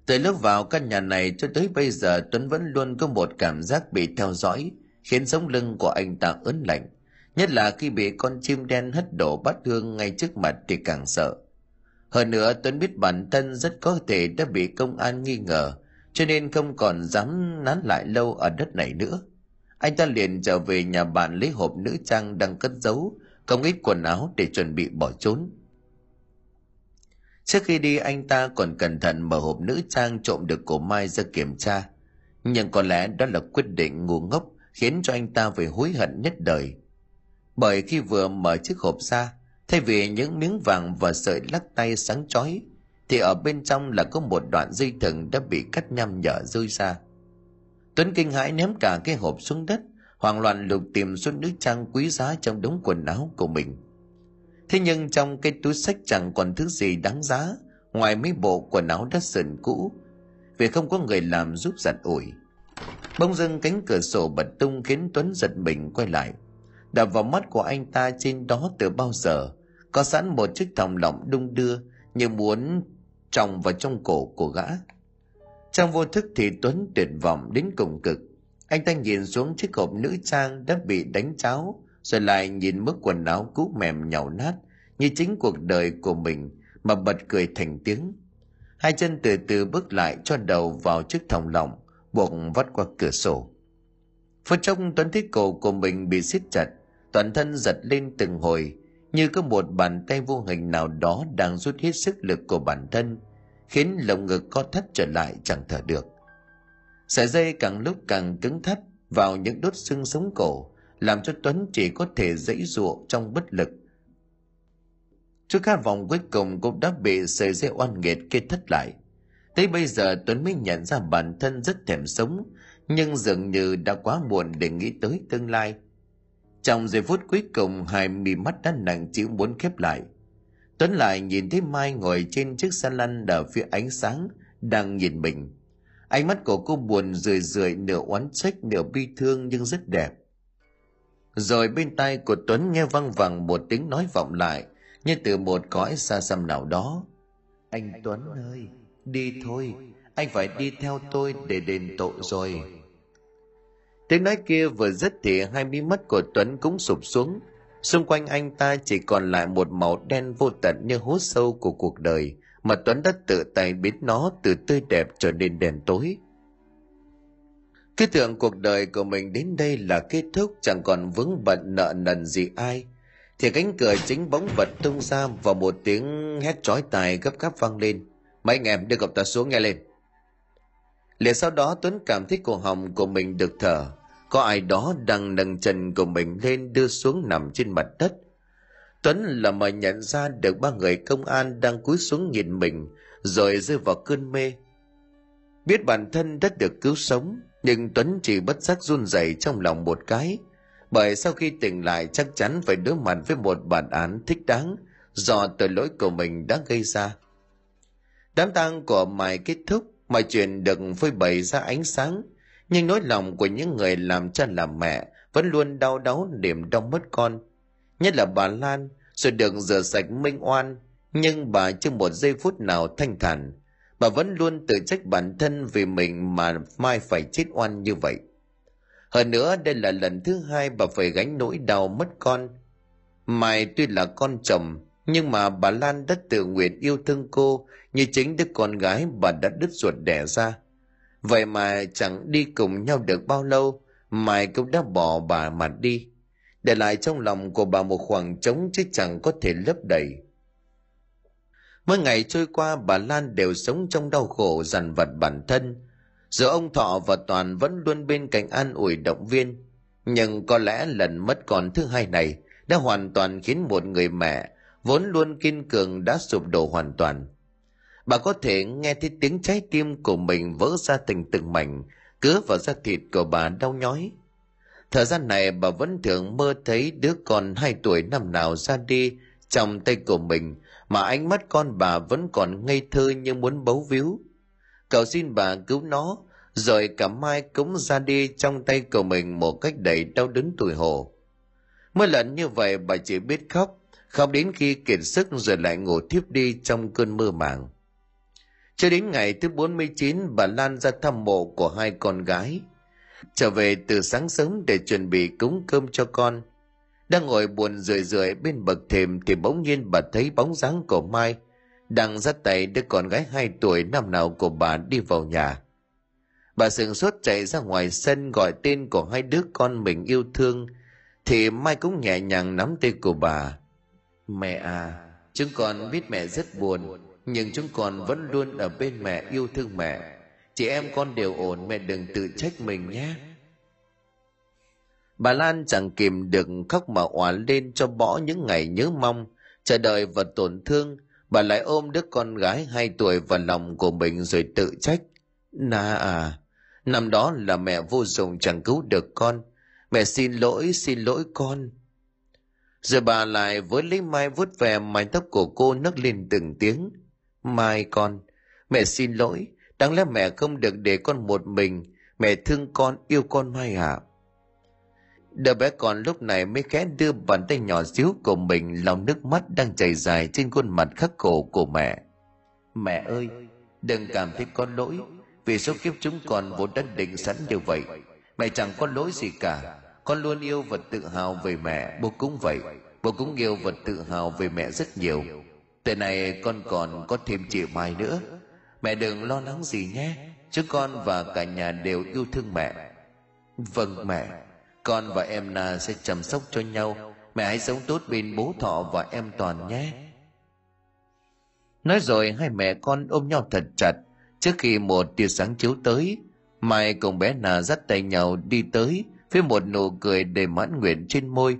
Từ lúc vào căn nhà này cho tới bây giờ, tuấn vẫn luôn có một cảm giác bị theo dõi, khiến sống lưng của anh ta ớn lạnh, nhất là khi bị con chim đen hất đổ bát hương ngay trước mặt thì càng sợ. Hơn nữa, tuấn biết bản thân rất có thể đã bị công an nghi ngờ, cho nên không còn dám nán lại lâu ở đất này nữa. Anh ta liền trở về nhà bạn lấy hộp nữ trang đang cất giấu không ít quần áo để chuẩn bị bỏ trốn trước khi đi, anh ta còn cẩn thận mở hộp nữ trang trộm được của mai ra kiểm tra. Nhưng có lẽ đó là quyết định ngu ngốc khiến cho anh ta phải hối hận nhất đời. Bởi khi vừa mở chiếc hộp ra, thay vì những miếng vàng và sợi lắc tay sáng chói, thì ở bên trong là có một đoạn dây thừng đã bị cắt nhăm nhở rơi ra. Tuấn kinh hãi ném cả cái hộp xuống đất, hoảng loạn lục tìm số nữ trang quý giá trong đống quần áo của mình thế nhưng trong cái túi sách chẳng còn thứ gì đáng giá, ngoài mấy bộ quần áo đất sần cũ. Vì không có người làm giúp giặt ủi. Bỗng dưng cánh cửa sổ bật tung khiến tuấn giật mình quay lại. Đập vào mắt của anh ta trên đó từ bao giờ, có sẵn một chiếc thòng lọng đung đưa như muốn tròng vào trong cổ của gã. Trong vô thức thì tuấn tuyệt vọng đến cùng cực. Anh ta nhìn xuống chiếc hộp nữ trang đã bị đánh cháo rồi lại nhìn mức quần áo cũ mềm nhàu nát như chính cuộc đời của mình mà bật cười thành tiếng. Hai chân từ từ bước lại, cho đầu vào chiếc thòng lọng, buộc vắt qua cửa sổ. Phút chốc, tuấn thích cổ của mình bị siết chặt, toàn thân giật lên từng hồi, như có một bàn tay vô hình nào đó đang rút hết sức lực của bản thân, khiến lồng ngực co thắt trở lại chẳng thở được. Sợi dây càng lúc càng cứng thắt vào những đốt xương sống cổ làm cho tuấn chỉ có thể dãy ruộng trong bất lực. Trước khát vọng cuối cùng cũng đã bị sợi dây oan nghiệt kia thất lại. Tới bây giờ tuấn mới nhận ra bản thân rất thèm sống, nhưng dường như đã quá muộn để nghĩ tới tương lai. Trong giây phút cuối cùng, hai mì mắt đã nặng chịu muốn khép lại. Tuấn lại nhìn thấy mai ngồi trên chiếc xe lăn ở phía ánh sáng, đang nhìn mình. Ánh mắt của cô buồn rười rượi, nửa oán trách, nửa bi thương nhưng rất đẹp rồi bên tai của tuấn nghe văng vẳng một tiếng nói vọng lại như từ một cõi xa xăm nào đó. Anh tuấn ơi đi thôi anh phải đi theo tôi để đền tội rồi. Tiếng nói kia vừa dứt thì hai mí mắt của tuấn cũng sụp xuống. Xung quanh anh ta chỉ còn lại một màu đen vô tận như hố sâu của cuộc đời mà tuấn đã tự tay biến nó từ tươi đẹp trở nên đen tối thiết tưởng cuộc đời của mình đến đây là kết thúc, chẳng còn vướng bận nợ nần gì ai. Thì cánh cửa chính bóng vật tung ra và một tiếng hét chói tai gấp gáp vang lên. Mấy anh em, đưa cậu ta xuống, nghe lên. Liền sau đó, tuấn cảm thấy cổ họng của mình được thở. Có ai đó đang nâng chân của mình lên đưa xuống nằm trên mặt đất. Tuấn là mà nhận ra được ba người công an đang cúi xuống nhìn mình, rồi rơi vào cơn mê. Biết bản thân đã được cứu sống nhưng tuấn chỉ bất giác run rẩy trong lòng một cái. Bởi sau khi tỉnh lại, chắc chắn phải đối mặt với một bản án thích đáng do tội lỗi của mình đã gây ra. Đám tang của mài kết thúc, mọi chuyện được phơi bày ra ánh sáng. Nhưng nỗi lòng của những người làm cha làm mẹ vẫn luôn đau đáu niềm đau mất con. Nhất là bà lan rồi được rửa sạch minh oan, nhưng bà chưa một giây phút nào thanh thản bà vẫn luôn tự trách bản thân vì mình mà mai phải chết oan như vậy. Hơn nữa, đây là lần thứ hai bà phải gánh nỗi đau mất con. Mai tuy là con chồng, nhưng mà bà lan đã tự nguyện yêu thương cô như chính đứa con gái bà đã đứt ruột đẻ ra. Vậy mà chẳng đi cùng nhau được bao lâu, mai cũng đã bỏ bà mà đi. Để lại trong lòng của bà một khoảng trống chứ chẳng có thể lấp đầy mỗi ngày trôi qua bà lan đều sống trong đau khổ, dằn vặt bản thân. Giữa ông thọ và toàn vẫn luôn bên cạnh an ủi động viên. Nhưng có lẽ lần mất con thứ hai này đã hoàn toàn khiến một người mẹ vốn luôn kiên cường đã sụp đổ hoàn toàn. Bà có thể nghe thấy tiếng trái tim của mình vỡ ra từng từng mảnh, cứa vào da thịt của bà đau nhói. Thời gian này bà vẫn thường mơ thấy đứa con hai tuổi năm nào ra đi trong tay của mình mà ánh mắt con bà vẫn còn ngây thơ như muốn bấu víu. Cầu xin bà cứu nó, rồi cả mai cũng ra đi trong tay cậu mình một cách đầy đau đớn tủi hổ. Mỗi lần như vậy bà chỉ biết khóc khóc đến khi kiệt sức rồi lại ngủ thiếp đi trong cơn mơ màng. Cho đến ngày thứ 49 bà Lan ra thăm mộ của hai con gái. Trở về từ sáng sớm để chuẩn bị cúng cơm cho con đang ngồi buồn rười rượi bên bậc thềm thì bỗng nhiên bà thấy bóng dáng của mai đang dắt tay đứa con gái hai tuổi năm nào của bà đi vào nhà. Bà sừng sốt chạy ra ngoài sân gọi tên của hai đứa con mình yêu thương, thì mai cũng nhẹ nhàng nắm tay của bà. Mẹ à chúng con biết mẹ rất buồn, nhưng chúng con vẫn luôn ở bên mẹ yêu thương mẹ. Chị em con đều ổn, mẹ đừng tự trách mình nhé bà lan chẳng kìm được khóc mà òa lên cho bỏ những ngày nhớ mong, chờ đợi và tổn thương. Bà lại ôm đứa con gái hai tuổi vào lòng của mình rồi tự trách. Na à năm đó là mẹ vô dụng chẳng cứu được con. Mẹ xin lỗi xin lỗi con. Rồi bà lại với lấy mai vuốt về mái tóc của cô nấc lên từng tiếng. Mai con, mẹ xin lỗi. Đáng lẽ mẹ không được để con một mình. Mẹ thương con, yêu con mai ạ à đứa bé con lúc này mới khẽ đưa bàn tay nhỏ xíu của mình lòng nước mắt đang chảy dài trên khuôn mặt khắc khổ của mẹ. Mẹ ơi, đừng cảm thấy có lỗi, vì số kiếp chúng con vốn đã định sẵn như vậy. Mẹ chẳng có lỗi gì cả, con luôn yêu và tự hào về mẹ, bố cũng vậy. Bố cũng yêu và tự hào về mẹ rất nhiều. Từ này con còn có thêm chị mai nữa. Mẹ đừng lo lắng gì nhé chứ con và cả nhà đều yêu thương mẹ. Vâng mẹ con và em na sẽ chăm sóc cho nhau. Mẹ hãy sống tốt bên bố thọ và em toàn nhé. Nói rồi hai mẹ con ôm nhau thật chặt. Trước khi một tia sáng chiếu tới, mai cùng bé na dắt tay nhau đi tới với một nụ cười đầy mãn nguyện trên môi.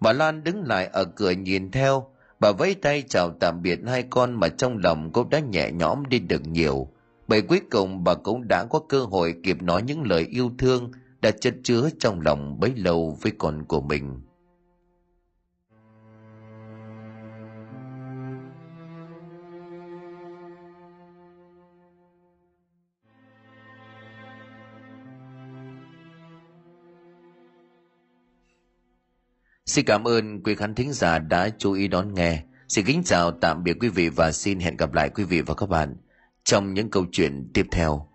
Bà lan đứng lại ở cửa nhìn theo. Bà vẫy tay chào tạm biệt hai con mà trong lòng cũng đã nhẹ nhõm đi được nhiều. Bởi cuối cùng bà cũng đã có cơ hội kịp nói những lời yêu thương đã chất chứa trong lòng bấy lâu với con của mình Xin cảm ơn quý khán thính giả đã chú ý đón nghe. Xin kính chào, tạm biệt quý vị và xin hẹn gặp lại quý vị và các bạn trong những câu chuyện tiếp theo.